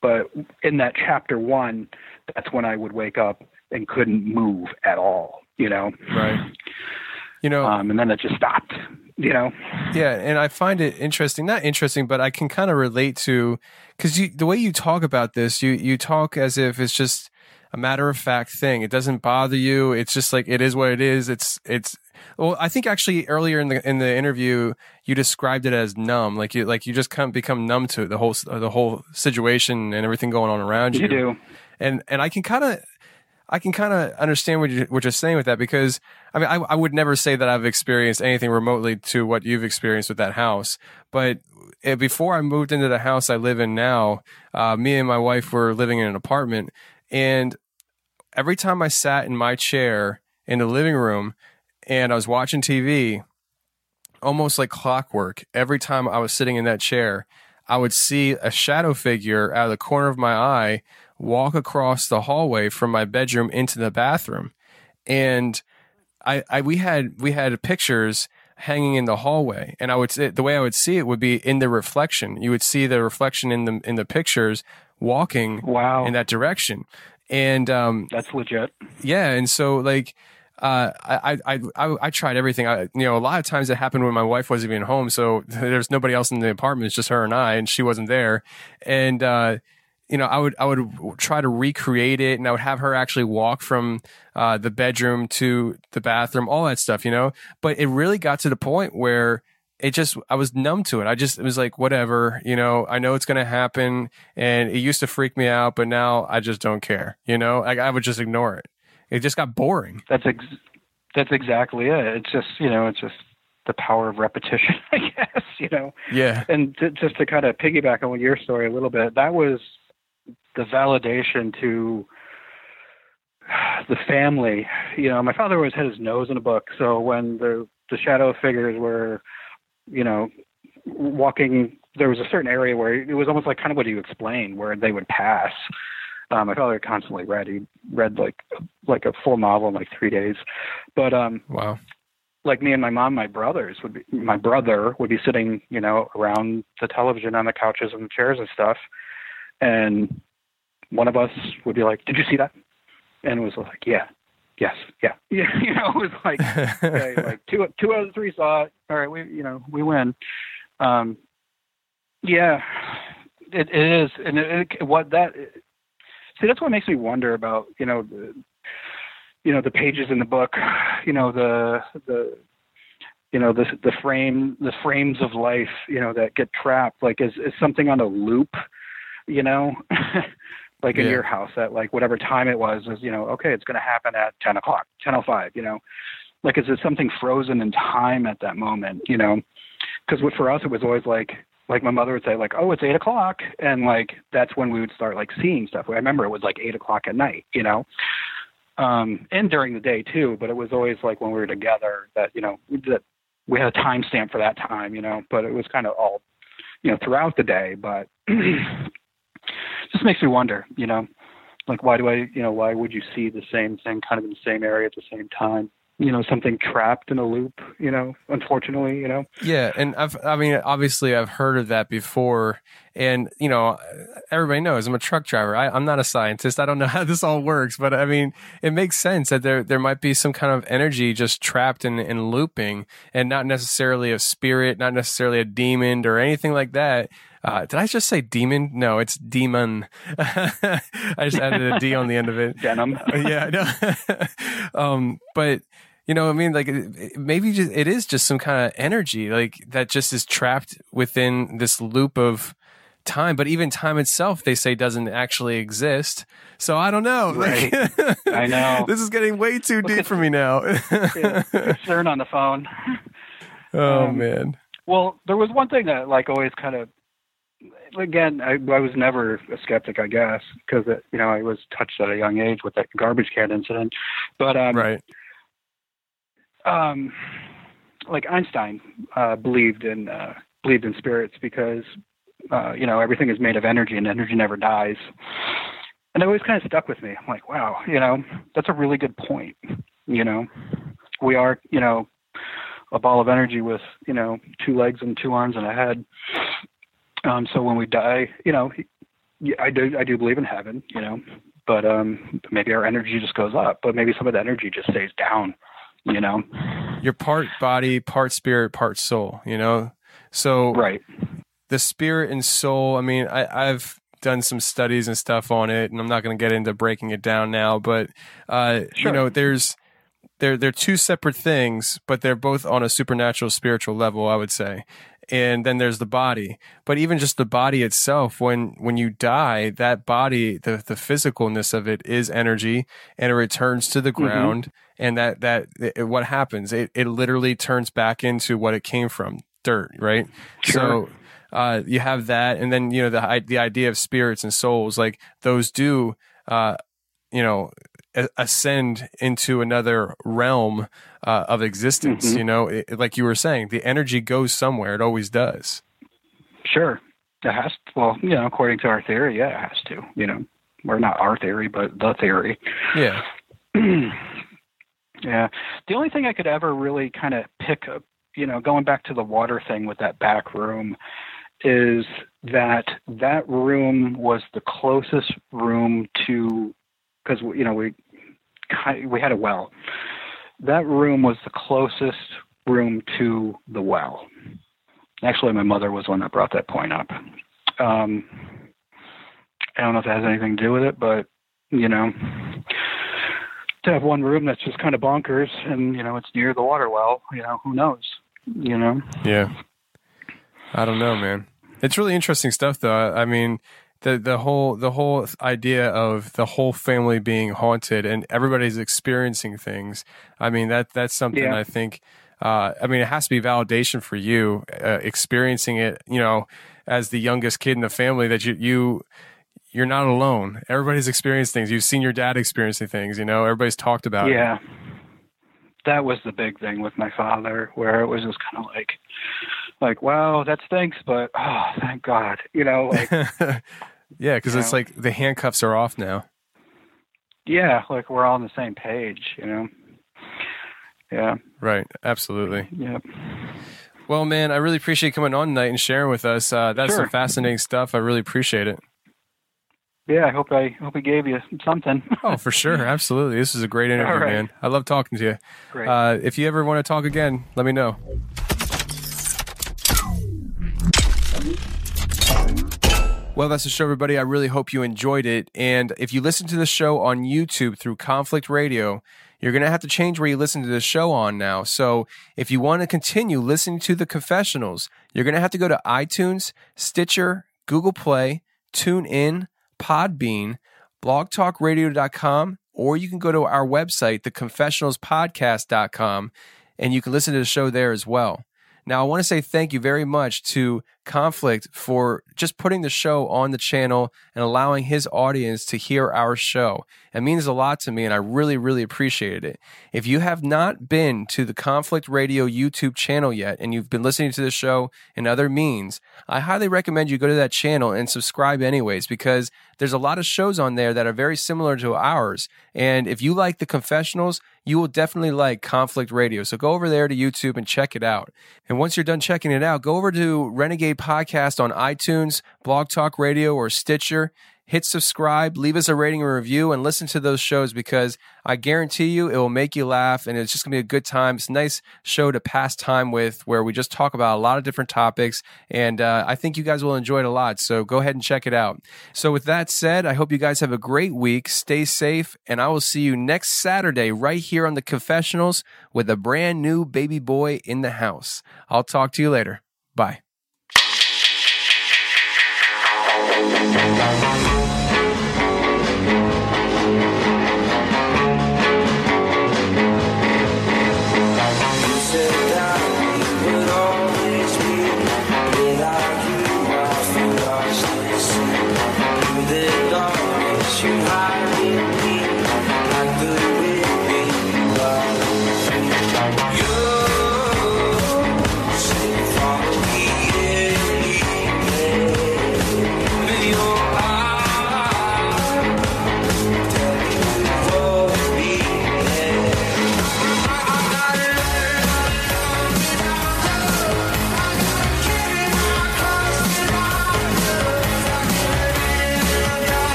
But in that chapter one that's when i would wake up and couldn't move at all you know? Right. You know, um and then it just stopped you know Yeah, and I find it interesting. Not interesting, but I can kind of relate to because you the way you talk about this, you you talk as if it's just a matter of fact thing. It doesn't bother you. It's just like it is what it is. It's it's. Well, I think actually earlier in the in the interview you described it as numb, like you like you just of become numb to it, the whole the whole situation and everything going on around you. you do and and I can kind of I can kind of understand what you what you're saying with that because I mean I, I would never say that I've experienced anything remotely to what you've experienced with that house, but uh, before I moved into the house I live in now, uh, me and my wife were living in an apartment, and every time I sat in my chair in the living room and I was watching TV, almost like clockwork, every time I was sitting in that chair, I would see a shadow figure out of the corner of my eye walk across the hallway from my bedroom into the bathroom. And I, I we had we had pictures hanging in the hallway and I would say the way I would see it would be in the reflection. You would see the reflection in the in the pictures walking wow in that direction. And um that's legit yeah, and so like uh, I, I I I tried everything. I, you know, a lot of times it happened when my wife wasn't even home, so *laughs* there's nobody else in the apartment. It's just her and I, and she wasn't there. And uh, you know, I would I would try to recreate it, and I would have her actually walk from uh, the bedroom to the bathroom, all that stuff. You know, but it really got to the point where it just I was numb to it. I just it was like whatever, you know. I know it's going to happen, and it used to freak me out, but now I just don't care. You know, like I would just ignore it. It just got boring. that's ex- that's exactly it it's just you know it's just the power of repetition *laughs* i guess you know Yeah, and to, just to kind of piggyback on your story a little bit, that was the validation to the family. You know, my father always had his nose in a book, so when the the shadow figures were, you know, walking, there was a certain area where it was almost like kind of what do you explained, where they would pass. Um, my father constantly read. He read like like a full novel in like three days, but um, wow. like me and my mom, my brothers would be, my brother would be sitting, you know, around the television on the couches and chairs and stuff. And one of us would be like, did you see that? And it was like, yeah, yes, yeah. Yeah. *laughs* You know, it was like, okay, *laughs* like two, two out of the three saw it. All right. We, you know, we win. Um, yeah, it, it is. And it, it, what that, see, that's what makes me wonder about, you know, the, you know the pages in the book you know the the you know the the frame the frames of life you know that get trapped like is is something on a loop you know *laughs* like in Yeah. your house at like whatever time it was is you know okay it's going to happen at 10 o'clock 10:05 you know like is it something frozen in time at that moment you know because for us it was always like like my mother would say like oh it's eight o'clock and like that's when we would start like seeing stuff i remember it was like eight o'clock at night you know um and during the day too but it was always like when we were together that you know that we had a time stamp for that time, you know, but it was kind of all, you know, throughout the day. But *clears throat* just makes me wonder, you know, like why do I, you know, why would you see the same thing kind of in the same area at the same time? You know, something trapped in a loop. You know, unfortunately, you know. Yeah, and I've, I mean, obviously, I've heard of that before, and you know, everybody knows I'm a truck driver. I, I'm not a scientist. I don't know *laughs* how this all works, but I mean, it makes sense that there there might be some kind of energy just trapped in in looping, and not necessarily a spirit, not necessarily a demon or anything like that. Uh, did I just say demon? No, it's demon. *laughs* I just added a D on the end of it. *laughs* Denim. yeah, no. um, but you know, I mean, like maybe just, it is just some kind of energy, like that just is trapped within this loop of time. But even time itself, they say doesn't actually exist. So I don't know. Like, *laughs* I know. this is getting way too deep for me now. Yeah, *laughs* CERN on the phone. *laughs* oh Um, man. Well, there was one thing that like always kind of again I, I was never a skeptic I guess because you know I was touched at a young age with that garbage can incident, but um, Right. um, like Einstein uh, believed in uh, believed in spirits because uh, you know everything is made of energy and energy never dies. And it always kind of stuck with me. I'm like, wow, you know, that's a really good point. You know, we are, you know, a ball of energy with, you know, two legs and two arms and a head. Um, so when we die, you know, I do, I do believe in heaven, you know, but um, maybe our energy just goes up, but maybe some of the energy just stays down, you know. You're part body, part spirit, part soul, you know? So Right. The spirit and soul, I mean, I, I've done some studies and stuff on it, and I'm not going to get into breaking it down now, but, uh, you know, there's, they're, they're two separate things, but they're both on a supernatural spiritual level, I would say. And then there's the body, but even just the body itself, when, when you die, that body, the, the physicalness of it is energy and it returns to the ground. And that, that, it, what happens? It, it literally turns back into what it came from, dirt, right? So, uh, you have that, and then you know the the idea of spirits and souls, like those do, uh, you know, ascend into another realm uh, of existence. You know, it, like you were saying, the energy goes somewhere. It always does. Sure. It has well, you know, according to our theory, yeah, it has to. You know, or not our theory, but the theory. Yeah, *clears throat* Yeah. The only thing I could ever really kind of pick up, you know, going back to the water thing with that back room, is that that room was the closest room to, because you know we we had a well. That room was the closest room to the well. Actually, my mother was the one that brought that point up. Um, I don't know if it has anything to do with it, but you know, to have one room that's just kind of bonkers and you know it's near the water well you know who knows you know yeah. I don't know, man. It's really interesting stuff, though. I mean, the the whole the whole idea of the whole family being haunted and everybody's experiencing things. I mean, that that's something Yeah. I think. Uh, I mean, it has to be validation for you uh, experiencing it. You know, as the youngest kid in the family, that you you you're not alone. Everybody's experienced things. You've seen your dad experiencing things. You know, everybody's talked about it. yeah that was the big thing with my father where it was just kind of like like wow that stinks but oh thank god you know like *laughs* yeah, because it's Yeah. like the handcuffs are off now. yeah like we're all on the same page you know yeah Right. Absolutely. yeah Well, man, I really appreciate you coming on tonight and sharing with us. Uh, that's some fascinating stuff. I really appreciate it. yeah i hope i hope we gave you something Oh, for sure. *laughs* Absolutely. This is a great interview, right. man. I love talking to you. great Uh, if you ever want to talk again, let me know. Well, that's the show, everybody. I really hope you enjoyed it. And if you listen to the show on YouTube through Conflict Radio, you're going to have to change where you listen to the show on now. So if you want to continue listening to the confessionals, you're going to have to go to iTunes, Stitcher, Google Play, TuneIn, Podbean, blogtalkradio.com, or you can go to our website, theconfessionalspodcast.com, and you can listen to the show there as well. Now, I want to say thank you very much to Conflict for just putting the show on the channel and allowing his audience to hear our show. It means a lot to me, and I really, really appreciated it. If you have not been to the Conflict Radio YouTube channel yet, and you've been listening to the show in other means, I highly recommend you go to that channel and subscribe anyways, because there's a lot of shows on there that are very similar to ours. And if you like the confessionals, you will definitely like Conflict Radio. So go over there to YouTube and check it out. And once you're done checking it out, go over to Renegade Podcast on iTunes, Blog Talk Radio, or Stitcher. Hit subscribe, leave us a rating and review, and listen to those shows because I guarantee you it will make you laugh and it's just gonna be a good time. It's a nice show to pass time with where we just talk about a lot of different topics. And uh, I think you guys will enjoy it a lot. So go ahead and check it out. So, with that said, I hope you guys have a great week. Stay safe, and I will see you next Saturday right here on the confessionals with a brand new baby boy in the house. I'll talk to you later. Bye. I,